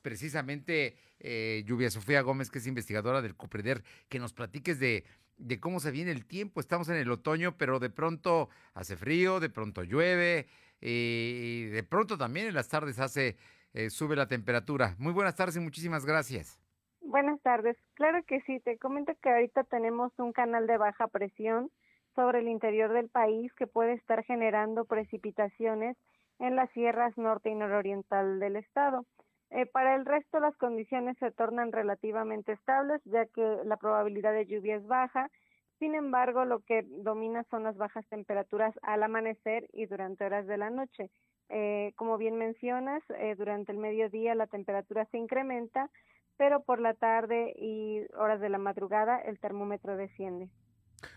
precisamente eh, Lluvia Sofía Gómez, que es investigadora del Cupreder, que nos platiques de, de cómo se viene el tiempo. Estamos en el otoño, pero de pronto hace frío, de pronto llueve y de pronto también en las tardes hace eh, sube la temperatura. Muy buenas tardes y muchísimas gracias. Buenas tardes. Claro que sí, te comento que ahorita tenemos un canal de baja presión sobre el interior del país que puede estar generando precipitaciones en las sierras norte y nororiental del estado. Eh, para el resto las condiciones se tornan relativamente estables ya que la probabilidad de lluvia es baja. Sin embargo, lo que domina son las bajas temperaturas al amanecer y durante horas de la noche. Eh, como bien mencionas, eh, durante el mediodía la temperatura se incrementa, pero por la tarde y horas de la madrugada el termómetro desciende.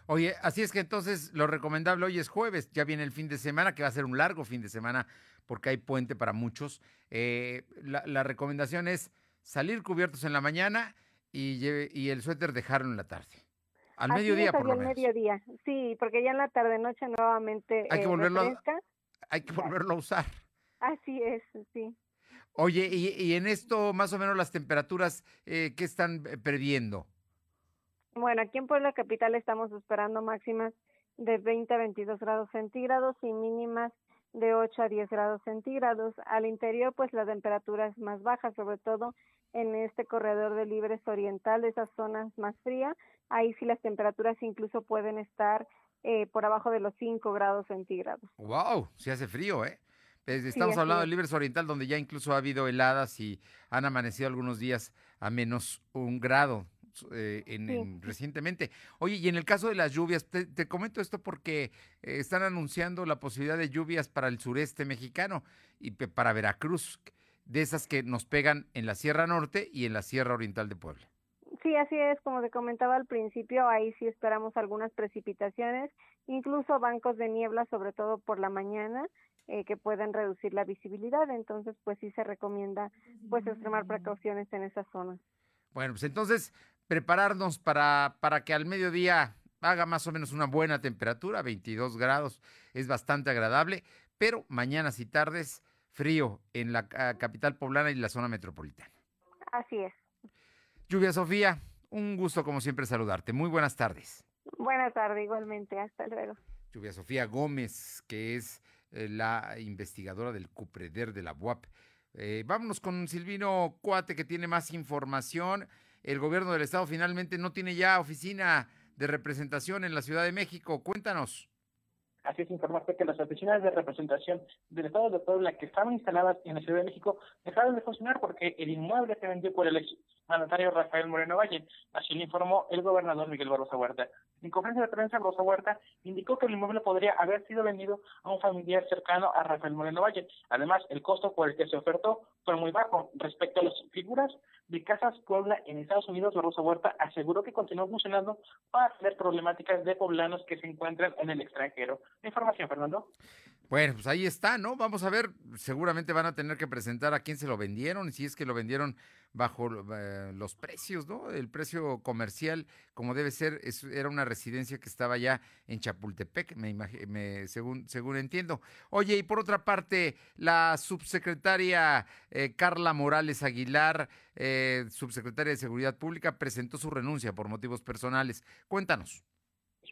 Oye, así es que entonces lo recomendable hoy es jueves, ya viene el fin de semana, que va a ser un largo fin de semana porque hay puente para muchos. Eh, la, la, recomendación es salir cubiertos en la mañana y, lleve, y el suéter dejarlo en la tarde. Al así mediodía, es, por lo al menos. mediodía, sí, porque ya en la tarde-noche nuevamente Hay que eh, volverlo a- refresca. Hay que volverlo a usar. Así es, sí. Oye, y, y en esto más o menos las temperaturas, eh, ¿qué están eh, previendo? Bueno, aquí en Puebla Capital estamos esperando máximas de 20 a 22 grados centígrados y mínimas de 8 a 10 grados centígrados. Al interior, pues la temperatura es más baja, sobre todo en este corredor de libres oriental, esas zonas más frías. Ahí sí las temperaturas incluso pueden estar eh, por abajo de los 5 grados centígrados. ¡Wow! Se hace frío, ¿eh? Eh, Estamos hablando del Libres Oriental, donde ya incluso ha habido heladas y han amanecido algunos días a menos un grado eh, en- Sí. en- recientemente. Oye, y en el caso de las lluvias, te, te comento esto porque eh, están anunciando la posibilidad de lluvias para el sureste mexicano y para Veracruz, de esas que nos pegan en la Sierra Norte y en la Sierra Oriental de Puebla. Sí, así es, como te comentaba al principio, ahí sí esperamos algunas precipitaciones, incluso bancos de niebla, sobre todo por la mañana, eh, que pueden reducir la visibilidad, entonces pues sí se recomienda pues extremar precauciones en esas zonas. Bueno, pues entonces prepararnos para, para que al mediodía haga más o menos una buena temperatura, 22 grados, es bastante agradable, pero mañanas y tardes frío en la ah, capital poblana y la zona metropolitana. Así es. Lluvia Sofía, un gusto como siempre saludarte. Muy buenas tardes. Buenas tardes, igualmente, hasta luego. Lluvia Sofía Gómez, que es eh, la investigadora del CUPREDER de la UAP. Eh, vámonos con Silvino Cuate, que tiene más información. El gobierno del estado finalmente no tiene ya oficina de representación en la Ciudad de México. Cuéntanos. Así es informarte que las oficinas de representación del Estado de Puebla que estaban instaladas en la Ciudad de México dejaron de funcionar porque el inmueble se vendió por el ex mandatario Rafael Moreno Valle. Así lo informó el gobernador Miguel Barroso Huerta. En conferencia de prensa, Barroso Huerta indicó que el inmueble podría haber sido vendido a un familiar cercano a Rafael Moreno Valle. Además, el costo por el que se ofertó fue muy bajo. Respecto a las figuras de Casas Puebla en Estados Unidos, Barroso Huerta aseguró que continuó funcionando para atender problemáticas de poblanos que se encuentran en el extranjero. Información, Fernando. Bueno, pues ahí está, ¿no? Vamos a ver, seguramente van a tener que presentar a quién se lo vendieron, si es que lo vendieron bajo eh, los precios, ¿no? El precio comercial, como debe ser, era una residencia que estaba ya en Chapultepec, me, me según, según entiendo. Oye, y por otra parte, la subsecretaria eh, Carla Morales Aguilar, eh, subsecretaria de Seguridad Pública, presentó su renuncia por motivos personales. Cuéntanos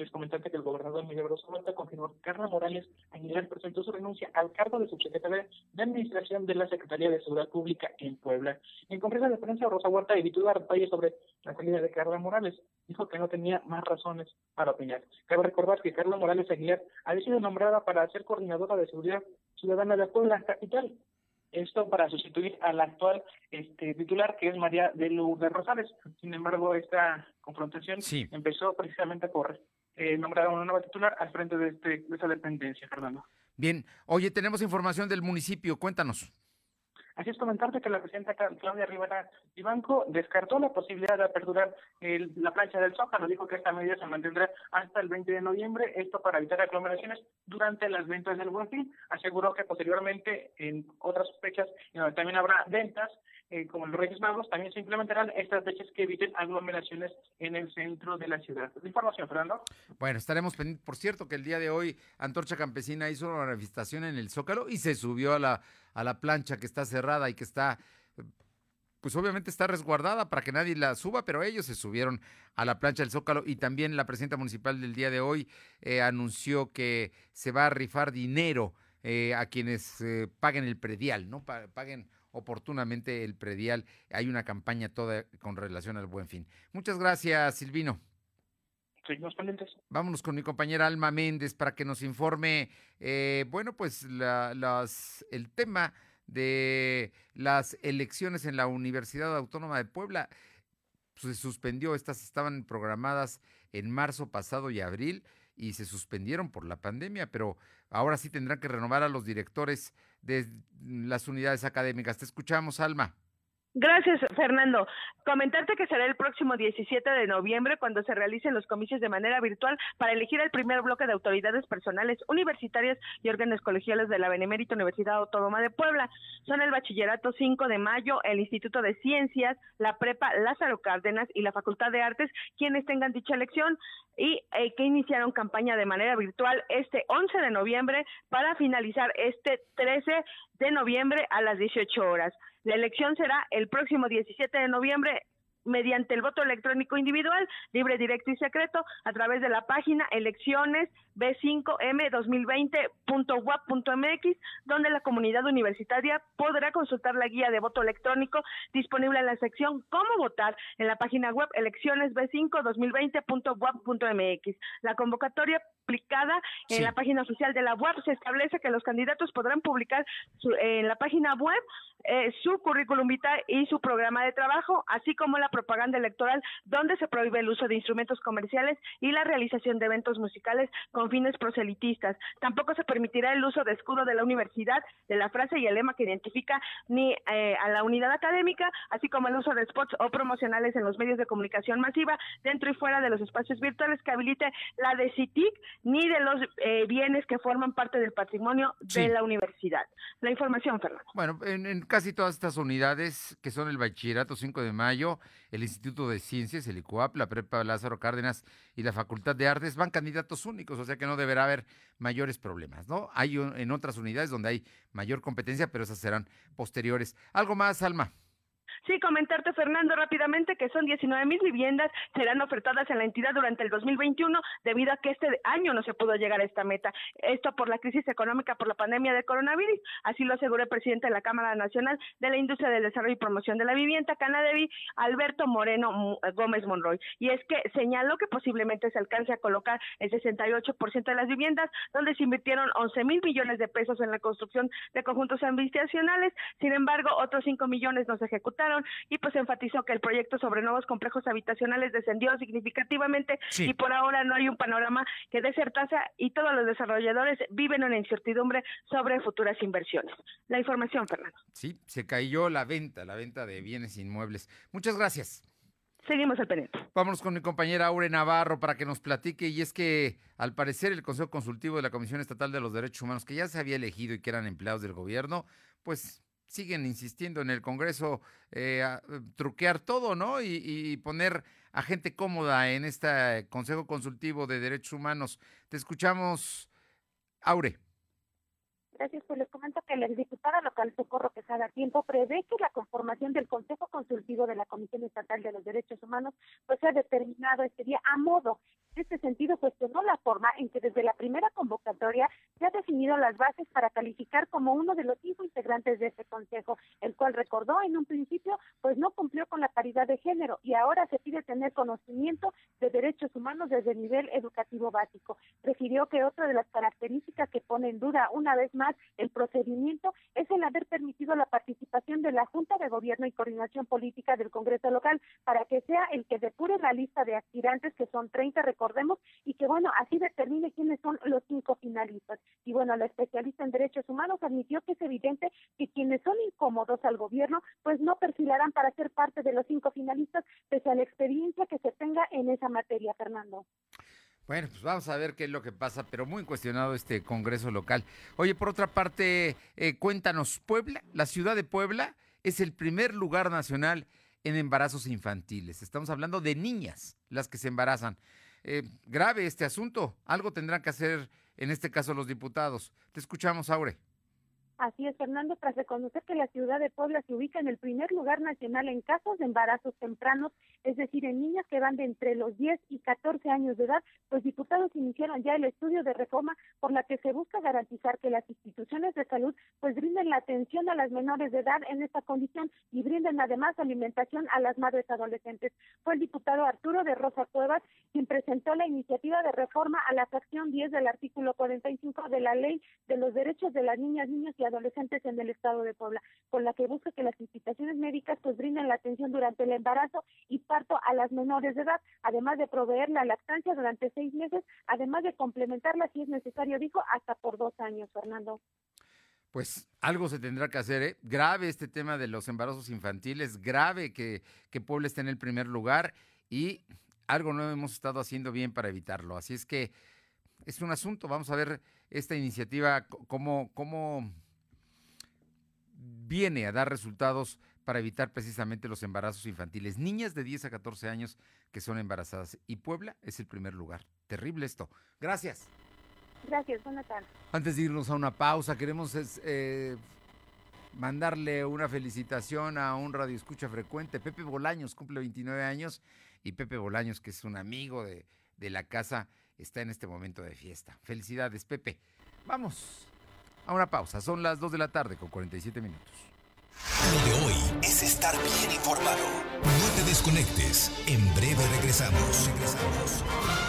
es comentante que el gobernador Miguel Barroso confirmó que Carla Morales Aguilar presentó su renuncia al cargo de subsecretaria de Administración de la Secretaría de Seguridad Pública en Puebla. En conferencia de prensa, Rosa Huerta evitó dar detalles sobre la salida de Carla Morales. Dijo que no tenía más razones para opinar. Cabe recordar que Carla Morales Aguilar había sido nombrada para ser coordinadora de seguridad ciudadana de Puebla capital. Esto para sustituir al actual este, titular, que es María de Lourdes Rosales. Sin embargo, esta confrontación empezó precisamente por eh, nombrar una nueva titular al frente de, este, de esa dependencia, Fernando. Bien, oye, tenemos información del municipio, cuéntanos. Así es comentarte que la presidenta Claudia Rivera Ibanco descartó la posibilidad de aperturar la plancha del Zócalo. Dijo que esta medida se mantendrá hasta el 20 de noviembre, esto para evitar aglomeraciones durante las ventas del Buen Fin. Aseguró que posteriormente, en otras fechas, también habrá ventas, eh, como los Reyes Magos, también se implementarán estas fechas que eviten aglomeraciones en el centro de la ciudad. Información, Fernando. Bueno, estaremos pendientes. Por cierto, que el día de hoy Antorcha Campesina hizo una manifestación en el Zócalo y se subió a la, a la plancha que está cerrada y que está pues obviamente está resguardada para que nadie la suba, pero ellos se subieron a la plancha del Zócalo y también la presidenta municipal del día de hoy eh, anunció que se va a rifar dinero eh, a quienes paguen el predial, ¿no? paguen oportunamente el predial. Hay una campaña toda con relación al buen fin. Muchas gracias, Silvino. Seguimos pendientes. Vámonos con mi compañera Alma Méndez para que nos informe, eh, bueno, pues las, el tema de las elecciones en la Universidad Autónoma de Puebla. se suspendió, estas estaban programadas en marzo pasado y abril y se suspendieron por la pandemia, pero ahora sí tendrán que renovar a los directores de las unidades académicas. Te escuchamos, Alma. Gracias, Fernando. Comentarte que será el próximo 17 de noviembre cuando se realicen los comicios de manera virtual para elegir el primer bloque de autoridades personales universitarias y órganos colegiales de la Benemérita Universidad Autónoma de Puebla. Son el Bachillerato 5 de Mayo, el Instituto de Ciencias, la Prepa Lázaro Cárdenas y la Facultad de Artes quienes tengan dicha elección y eh, que iniciaron campaña de manera virtual este 11 de noviembre para finalizar este 13 de noviembre a las 18 horas. La elección será el próximo 17 de noviembre mediante el voto electrónico individual, libre, directo y secreto, a través de la página elecciones b5m2020.wap.mx, donde la comunidad universitaria podrá consultar la guía de voto electrónico disponible en la sección Cómo votar en la página web elecciones b52020.wap.mx. La convocatoria aplicada en la página oficial de la web se establece que los candidatos podrán publicar en la página web eh, su currículum vitae y su programa de trabajo, así como la propaganda electoral, donde se prohíbe el uso de instrumentos comerciales y la realización de eventos musicales con fines proselitistas. Tampoco se permitirá el uso de escudo de la universidad, de la frase y el lema que identifica ni eh, a la unidad académica, así como el uso de spots o promocionales en los medios de comunicación masiva dentro y fuera de los espacios virtuales que habilite la de CITIC ni de los eh, bienes que forman parte del patrimonio de la universidad. La información, Fernando. Bueno, en casi todas estas unidades, que son el Bachillerato 5 de Mayo, el Instituto de Ciencias, el ICUAP, la Prepa Lázaro Cárdenas y la Facultad de Artes, van candidatos únicos, o sea que no deberá haber mayores problemas, ¿no? Hay en otras unidades donde hay mayor competencia, pero esas serán posteriores. ¿Algo más, Alma? Sí, comentarte, Fernando, rápidamente que son 19 mil viviendas serán ofertadas en la entidad durante el 2021 debido a que este año no se pudo llegar a esta meta. Esto por la crisis económica por la pandemia de coronavirus. Así lo aseguró el presidente de la Cámara Nacional de la Industria del Desarrollo y Promoción de la Vivienda, Canadevi, Alberto Moreno Gómez Monroy. Y es que señaló que posiblemente se alcance a colocar el 68% de las viviendas, donde se invirtieron 11 mil millones de pesos en la construcción de conjuntos habitacionales. Sin embargo, otros 5 millones no se ejecutaron y pues enfatizó que el proyecto sobre nuevos complejos habitacionales descendió significativamente y por ahora no hay un panorama que dé certeza y todos los desarrolladores viven en incertidumbre sobre futuras inversiones. La información, Fernando. Sí, se cayó la venta, la venta de bienes inmuebles. Muchas gracias. Seguimos al pendiente. Vámonos con mi compañera Aure Navarro para que nos platique. Y es que, al parecer, el Consejo Consultivo de la Comisión Estatal de los Derechos Humanos, que ya se había elegido y que eran empleados del gobierno, pues siguen insistiendo en el Congreso eh, a eh, truquear todo, ¿no? Y, y, poner a gente cómoda en este Consejo Consultivo de Derechos Humanos. Te escuchamos, Aure. Gracias, pues les comento que la diputada local Socorro Quesada Tiempo prevé que la conformación del Consejo Consultivo de la Comisión Estatal de los Derechos Humanos pues sea determinado este día a modo. En este sentido, cuestionó la forma en que desde la primera convocatoria se ha definido las bases para calificar como uno de los cinco integrantes de este Consejo, el cual recordó en un principio pues no cumplió con la paridad de género y ahora se pide tener conocimiento de derechos humanos desde el nivel educativo básico. Refirió que otra de las características que pone en duda una vez más el procedimiento es el haber permitido la participación de la Junta de Gobierno y Coordinación Política del Congreso local para que sea el que depure la lista de aspirantes, que son 30, recordemos, y que, bueno, así determine quiénes son los cinco finalistas. Y bueno, la especialista en derechos humanos admitió que es evidente que quienes son incómodos al gobierno, pues no perfilarán para ser parte de los cinco finalistas, pese a la experiencia que se tenga en esa materia, Fernando. Bueno, pues vamos a ver qué es lo que pasa, pero muy cuestionado este Congreso local. Oye, por otra parte, eh, cuéntanos, Puebla, la ciudad de Puebla es el primer lugar nacional en embarazos infantiles. Estamos hablando de niñas, las que se embarazan. Eh, grave este asunto, algo tendrán que hacer en este caso los diputados. Te escuchamos, Aure. Así es, Fernando, tras reconocer que la ciudad de Puebla se ubica en el primer lugar nacional en casos de embarazos tempranos, es decir, en niñas que van de entre los 10 y 14 años de edad, los diputados iniciaron ya el estudio de reforma por la que se busca garantizar que las instituciones de salud pues brinden la atención a las menores de edad en esta condición y brinden además alimentación a las madres adolescentes. Fue el diputado Arturo de Rosa Cuevas quien presentó la iniciativa de reforma a la fracción 10 del artículo 45 de la Ley de los Derechos de las Niñas, Niños y adolescentes en el estado de Puebla, con la que busca que las instituciones médicas pues brinden la atención durante el embarazo y parto a las menores de edad, además de proveer la lactancia durante seis meses, además de complementarla si es necesario, dijo, hasta por dos años, Fernando. Pues algo se tendrá que hacer, ¿eh? Grave este tema de los embarazos infantiles, grave que, que Puebla esté en el primer lugar y algo no hemos estado haciendo bien para evitarlo. Así es que es un asunto, vamos a ver esta iniciativa, cómo, cómo viene a dar resultados para evitar precisamente los embarazos infantiles. Niñas de 10 a 14 años que son embarazadas. Y Puebla es el primer lugar. Terrible esto. Gracias. Gracias, buenas tardes. Antes de irnos a una pausa, queremos eh, mandarle una felicitación a un radio escucha frecuente. Pepe Bolaños cumple 29 años y Pepe Bolaños, que es un amigo de, de la casa, está en este momento de fiesta. Felicidades, Pepe. Vamos a una pausa. Son las 2 de la tarde con 47 minutos. Lo de hoy es estar bien informado. No te desconectes. En breve regresamos. Regresamos.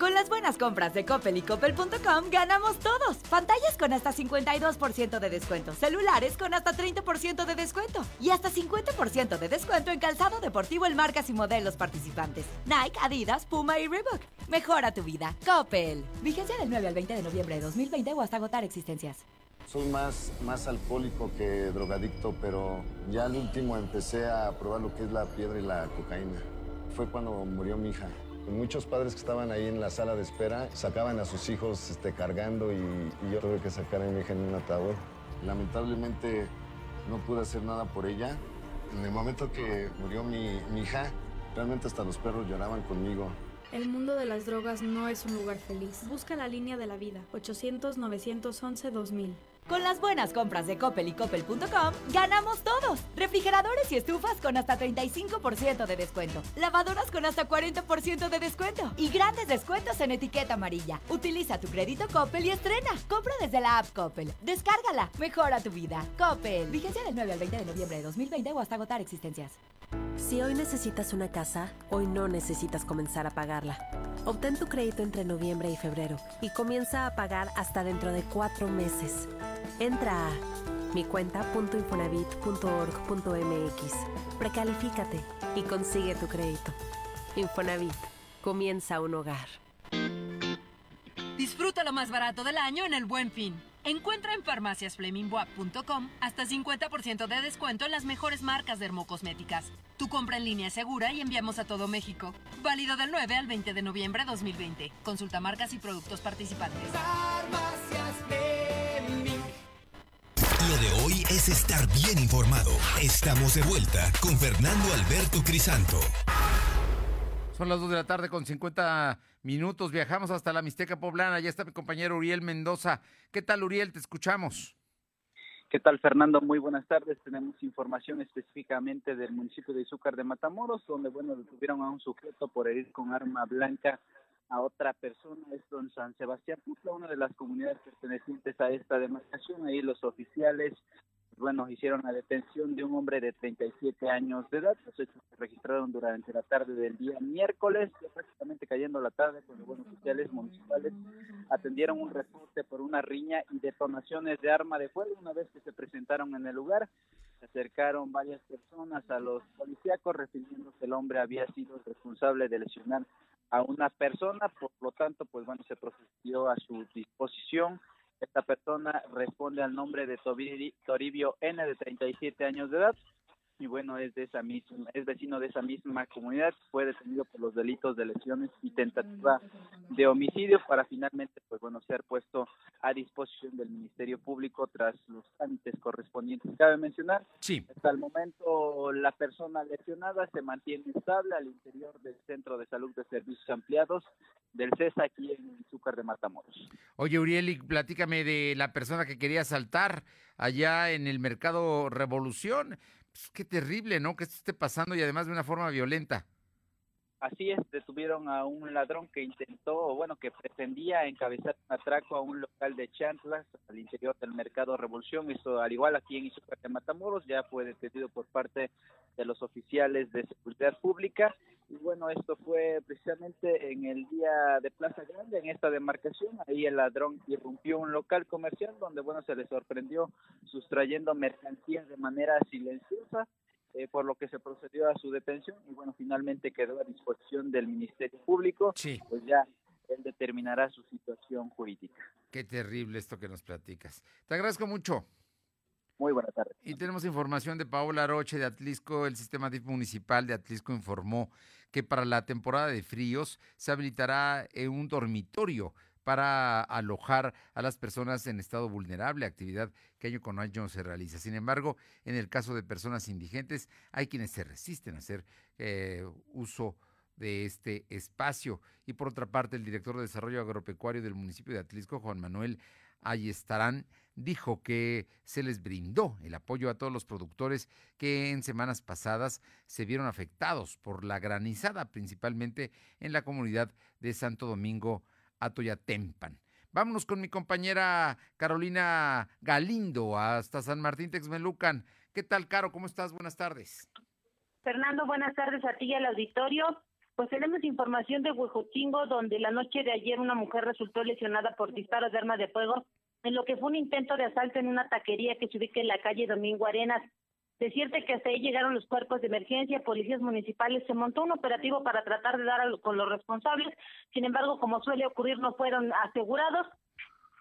Con las buenas compras de Coppel y Coppel.com ganamos todos. Pantallas con hasta 52% de descuento, celulares con hasta 30% de descuento y hasta 50% de descuento en calzado deportivo en marcas y modelos participantes. Nike, Adidas, Puma y Reebok. Mejora tu vida. Coppel. Vigencia del 9 al 20 de noviembre de 2020 o hasta agotar existencias. Soy más, más alcohólico que drogadicto, pero ya al último empecé a probar lo que es la piedra y la cocaína. Fue cuando murió mi hija. Muchos padres que estaban ahí en la sala de espera sacaban a sus hijos este, cargando y, y yo tuve que sacar a mi hija en un ataúd. Lamentablemente no pude hacer nada por ella. En el momento que murió mi, mi hija, realmente hasta los perros lloraban conmigo. El mundo de las drogas no es un lugar feliz. Busca la línea de la vida. 800-911-2000. Con las buenas compras de Coppel y Coppel.com, ganamos todos. Refrigeradores y estufas con hasta 35% de descuento. Lavadoras con hasta 40% de descuento. Y grandes descuentos en etiqueta amarilla. Utiliza tu crédito Coppel y estrena. Compra desde la app Coppel. Descárgala. Mejora tu vida. Coppel. Vigencia del 9 al 20 de noviembre de 2020 o hasta agotar existencias. Si hoy necesitas una casa, hoy no necesitas comenzar a pagarla. Obtén tu crédito entre noviembre y febrero y comienza a pagar hasta dentro de cuatro meses. Entra a micuenta.infonavit.org.mx, precalifícate y consigue tu crédito. Infonavit, comienza un hogar. Disfruta lo más barato del año en el Buen Fin. Encuentra en farmaciasflemingwap.com hasta 50% de descuento en las mejores marcas dermocosméticas. Tu compra en línea es segura y enviamos a todo México. Válido del 9 al 20 de noviembre 2020. Consulta marcas y productos participantes. Lo de hoy es estar bien informado. Estamos de vuelta con Fernando Alberto Crisanto. Son las 2 de la tarde con 50 minutos. Viajamos hasta la Mixteca Poblana. Ya está mi compañero Uriel Mendoza. ¿Qué tal, Uriel? Te escuchamos. ¿Qué tal, Fernando? Muy buenas tardes. Tenemos información específicamente del municipio de Izúcar de Matamoros, donde, bueno, detuvieron a un sujeto por herir con arma blanca a otra persona, esto en San Sebastián una de las comunidades pertenecientes a esta demarcación. Ahí los oficiales, bueno, hicieron la detención de un hombre de 37 años de edad. Los hechos se registraron durante la tarde del día miércoles, prácticamente cayendo la tarde, cuando los oficiales municipales atendieron un reporte por una riña y detonaciones de arma de fuego. Una vez que se presentaron en el lugar, se acercaron varias personas a los policíacos refiriéndose que el hombre había sido responsable de lesionar a una persona, por lo tanto, pues bueno, se procedió a su disposición. Esta persona responde al nombre de Toribio N de 37 años de edad y bueno, es de esa misma, es vecino de esa misma comunidad, fue detenido por los delitos de lesiones y tentativa de homicidio para finalmente, pues bueno, ser puesto a disposición del Ministerio Público tras los trámites correspondientes. Cabe mencionar, sí. hasta el momento la persona lesionada se mantiene estable al interior del Centro de Salud de Servicios Ampliados del CESA aquí en Zúcar de Matamoros. Oye, Uriel, y platícame de la persona que quería saltar allá en el Mercado Revolución qué terrible, ¿no? Que esto esté pasando y además de una forma violenta. Así es, detuvieron a un ladrón que intentó, bueno, que pretendía encabezar un atraco a un local de Chantlas al interior del mercado Revolución. Esto, al igual aquí en Izúcar de Matamoros, ya fue detenido por parte de los oficiales de seguridad pública. Y bueno, esto fue precisamente en el día de Plaza Grande, en esta demarcación. Ahí el ladrón irrumpió un local comercial donde, bueno, se le sorprendió sustrayendo mercancías de manera silenciosa eh, por lo que se procedió a su detención y bueno, finalmente quedó a disposición del Ministerio Público, sí. pues ya él determinará su situación jurídica. Qué terrible esto que nos platicas. Te agradezco mucho. Muy buenas tardes. Y tenemos información de Paola Roche de Atlisco. El sistema DIF municipal de Atlisco informó que para la temporada de fríos se habilitará un dormitorio para alojar a las personas en estado vulnerable, actividad que año con año se realiza. Sin embargo, en el caso de personas indigentes, hay quienes se resisten a hacer eh, uso de este espacio. Y por otra parte, el director de Desarrollo Agropecuario del municipio de Atlisco, Juan Manuel Ayestarán, dijo que se les brindó el apoyo a todos los productores que en semanas pasadas se vieron afectados por la granizada, principalmente en la comunidad de Santo Domingo Atoyatempan. Vámonos con mi compañera Carolina Galindo hasta San Martín Texmelucan. ¿Qué tal, Caro? ¿Cómo estás? Buenas tardes. Fernando, buenas tardes a ti y al auditorio. Pues tenemos información de Huejotzingo, donde la noche de ayer una mujer resultó lesionada por disparos de arma de fuego en lo que fue un intento de asalto en una taquería que se ubica en la calle Domingo Arenas. Decirte que hasta ahí llegaron los cuerpos de emergencia, policías municipales, se montó un operativo para tratar de dar con los responsables, sin embargo, como suele ocurrir, no fueron asegurados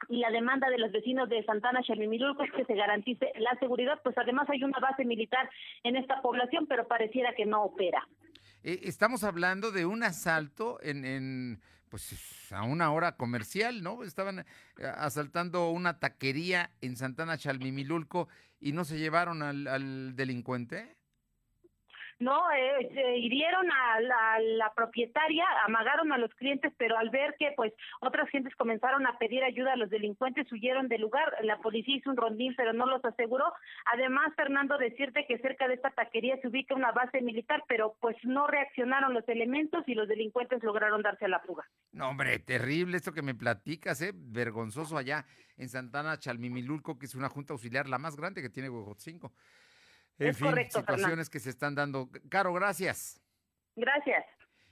y la demanda de los vecinos de Santana Xalmimilulco es que se garantice la seguridad, pues además hay una base militar en esta población, pero pareciera que no opera. Eh, estamos hablando de un asalto en, en pues a una hora comercial, ¿no? Estaban eh, asaltando una taquería en Santana Chalmimilulco y no se llevaron al, al delincuente. No eh, se hirieron a la, propietaria, amagaron a los clientes, pero al ver que pues otras gentes comenzaron a pedir ayuda a los delincuentes, huyeron del lugar. La policía hizo un rondín, pero no los aseguró. Además, Fernando, decirte que cerca de esta taquería se ubica una base militar, pero pues no reaccionaron los elementos y los delincuentes lograron darse a la fuga. No, hombre, terrible esto que me platicas, ¿eh? Vergonzoso allá en Santana, Chalmimilulco, que es una junta auxiliar, la más grande que tiene Huejotzinco. En fin, situaciones que se están dando. Caro, gracias. Gracias.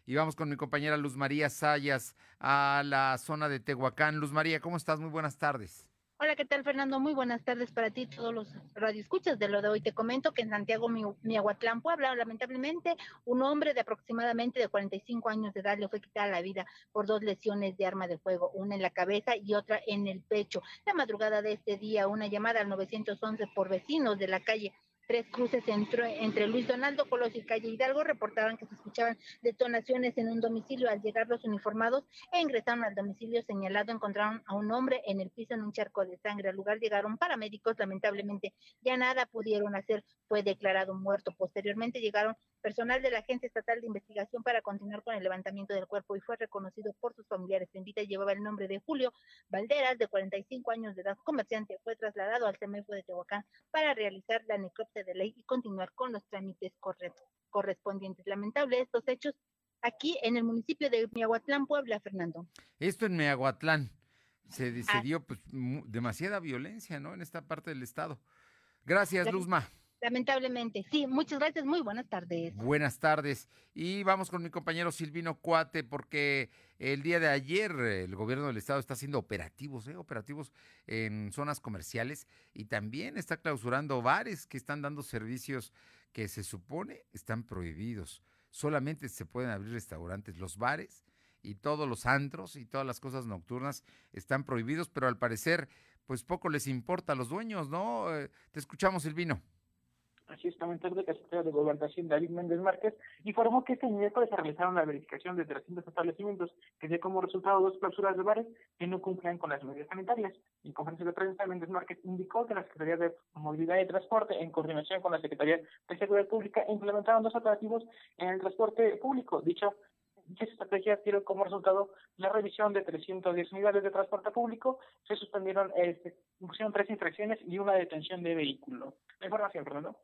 Y vamos con mi compañera Luz María Sayas a la zona de Tehuacán. Luz María, ¿cómo estás? Muy buenas tardes. Hola, ¿qué tal, Fernando? Muy buenas tardes para ti, todos los radioescuchas de lo de hoy. Te comento que en Santiago, Miahuatlán, Puebla, lamentablemente, un hombre de aproximadamente de 45 años de edad le fue quitada la vida por dos lesiones de arma de fuego, una en la cabeza y otra en el pecho. La madrugada de este día, una llamada al 911 por vecinos de la calle Tres Cruces entre, entre Luis Donaldo Colosio y Calle Hidalgo reportaban que se escuchaban detonaciones en un domicilio. Al llegar los uniformados e ingresaron al domicilio señalado, encontraron a un hombre en el piso en un charco de sangre. Al lugar llegaron paramédicos, lamentablemente ya nada pudieron hacer, fue declarado muerto. Posteriormente llegaron personal de la Agencia Estatal de Investigación para continuar con el levantamiento del cuerpo y fue reconocido por sus familiares. En vida llevaba el nombre de Julio Valderas, de 45 años de edad, comerciante. Fue trasladado al CEMEFO de Tehuacán para realizar la necropsia de ley y continuar con los trámites correspondientes. Lamentable estos hechos aquí en el municipio de Miahuatlán, Puebla, Fernando. Esto en Miahuatlán se, decidió pues, demasiada violencia, ¿no? En esta parte del estado. Gracias, Luzma. Lamentablemente, sí. Muchas gracias. Muy buenas tardes. Buenas tardes. Y vamos con mi compañero Silvino Cuate, porque el día de ayer el gobierno del estado está haciendo operativos, ¿eh? operativos en zonas comerciales y también está clausurando bares que están dando servicios que se supone están prohibidos. Solamente se pueden abrir restaurantes, los bares y todos los antros y todas las cosas nocturnas están prohibidos, pero al parecer, pues poco les importa a los dueños, ¿no? Eh, te escuchamos, Silvino. Así es, que el secretario de Gobernación, David Méndez Márquez, informó que este miércoles se realizaron la verificación de 300 establecimientos que dio como resultado dos clausuras de bares que no cumplen con las medidas sanitarias. En conferencia de prensa, Méndez Márquez indicó que la Secretaría de Movilidad y Transporte, en coordinación con la Secretaría de Seguridad Pública, implementaron dos operativos en el transporte público. Dicho Dicha estrategia tiene como resultado la revisión de 310 unidades de transporte público, se suspendieron, eh, se tres infracciones y una detención de vehículo. La información, perdón.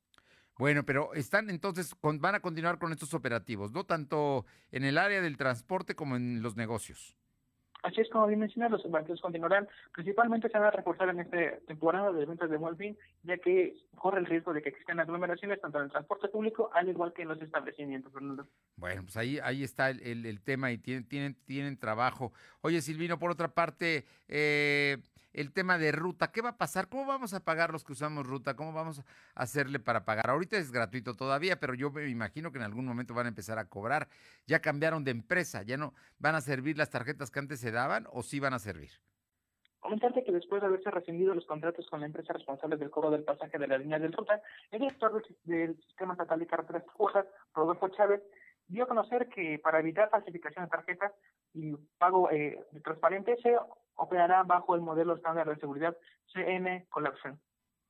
Bueno, pero están entonces, van a continuar con estos operativos, ¿no? Tanto en el área del transporte como en los negocios. Así es como bien mencionar, los operativos continuarán. Principalmente se van a reforzar en esta temporada de ventas de Molfin, ya que corre el riesgo de que existan aglomeraciones tanto en el transporte público al igual que en los establecimientos, Bueno, pues ahí, ahí está el, el, tema y tienen, tienen, tienen trabajo. Oye, Silvino, por otra parte, eh, el tema de ruta. ¿Qué va a pasar? ¿Cómo vamos a pagar los que usamos ruta? ¿Cómo vamos a hacerle para pagar? Ahorita es gratuito todavía, pero yo me imagino que en algún momento van a empezar a cobrar. Ya cambiaron de empresa, ya no van a servir las tarjetas que antes se daban o sí van a servir. Comentarte que después de haberse rescindido los contratos con la empresa responsable del cobro del pasaje de la línea del ruta, el director del, Sistema Estatal de Carreteras Rodolfo Chávez, dio a conocer que para evitar falsificación de tarjetas y pago eh, transparente se operará bajo el modelo estándar de seguridad CN Collection.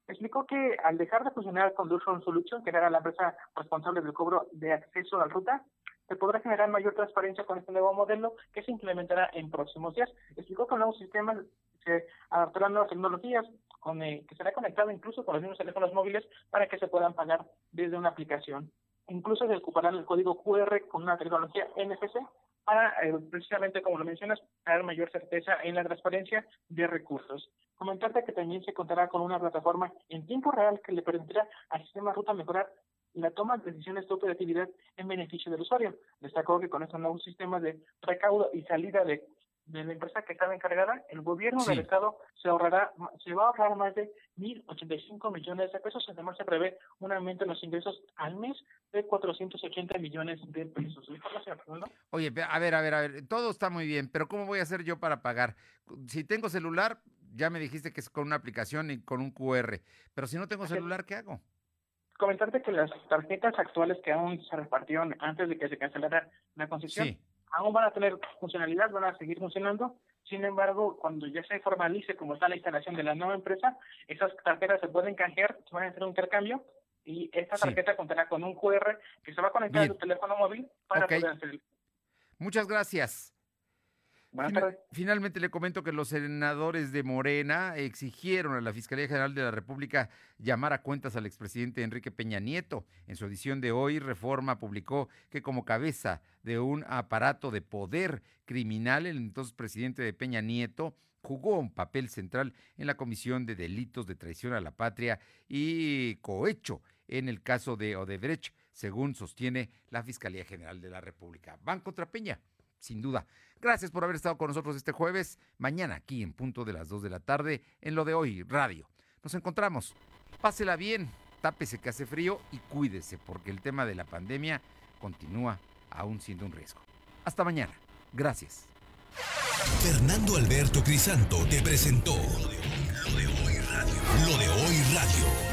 Explicó que al dejar de funcionar Conduction Solution, que era la empresa responsable del cobro de acceso a la ruta, se podrá generar mayor transparencia con este nuevo modelo que se implementará en próximos días. Explicó que el nuevo sistema se adaptará a nuevas tecnologías con, eh, que será conectado incluso con los mismos teléfonos móviles para que se puedan pagar desde una aplicación. Incluso se ocuparán el código QR con una tecnología NFC para, eh, precisamente como lo mencionas, dar mayor certeza en la transparencia de recursos. Comentarte que también se contará con una plataforma en tiempo real que le permitirá al sistema Ruta mejorar la toma de decisiones de operatividad en beneficio del usuario. Destacó que con estos nuevos sistemas de recaudo y salida de de la empresa que estaba encargada, el gobierno del estado se ahorrará, se va a ahorrar más de 1.085 millones de pesos. Además, se prevé un aumento en los ingresos al mes de 480 millones de pesos. Oye, a ver, a ver, a ver, todo está muy bien, pero ¿cómo voy a hacer yo para pagar? Si tengo celular, ya me dijiste que es con una aplicación y con un QR, pero si no tengo celular, ¿qué hago? Comentarte que las tarjetas actuales que aún se repartieron antes de que se cancelara la concesión. Sí aún van a tener funcionalidad, van a seguir funcionando. Sin embargo, cuando ya se formalice como está la instalación de la nueva empresa, esas tarjetas se pueden canjear, se van a hacer un intercambio y esta tarjeta contará con un QR que se va a conectar a tu teléfono móvil para poder hacer Muchas gracias. Finalmente le comento que los senadores de Morena exigieron a la Fiscalía General de la República llamar a cuentas al expresidente Enrique Peña Nieto. En su edición de hoy, Reforma publicó que como cabeza de un aparato de poder criminal, el entonces presidente de Peña Nieto jugó un papel central en la comisión de delitos de traición a la patria y cohecho en el caso de Odebrecht, según sostiene la Fiscalía General de la República. Van contra Peña sin duda. Gracias por haber estado con nosotros este jueves. Mañana aquí en punto de las 2 de la tarde en lo de hoy radio. Nos encontramos. Pásela bien, tápese que hace frío y cuídese porque el tema de la pandemia continúa aún siendo un riesgo. Hasta mañana. Gracias. Fernando Alberto Crisanto te presentó lo de hoy radio. Lo de hoy radio.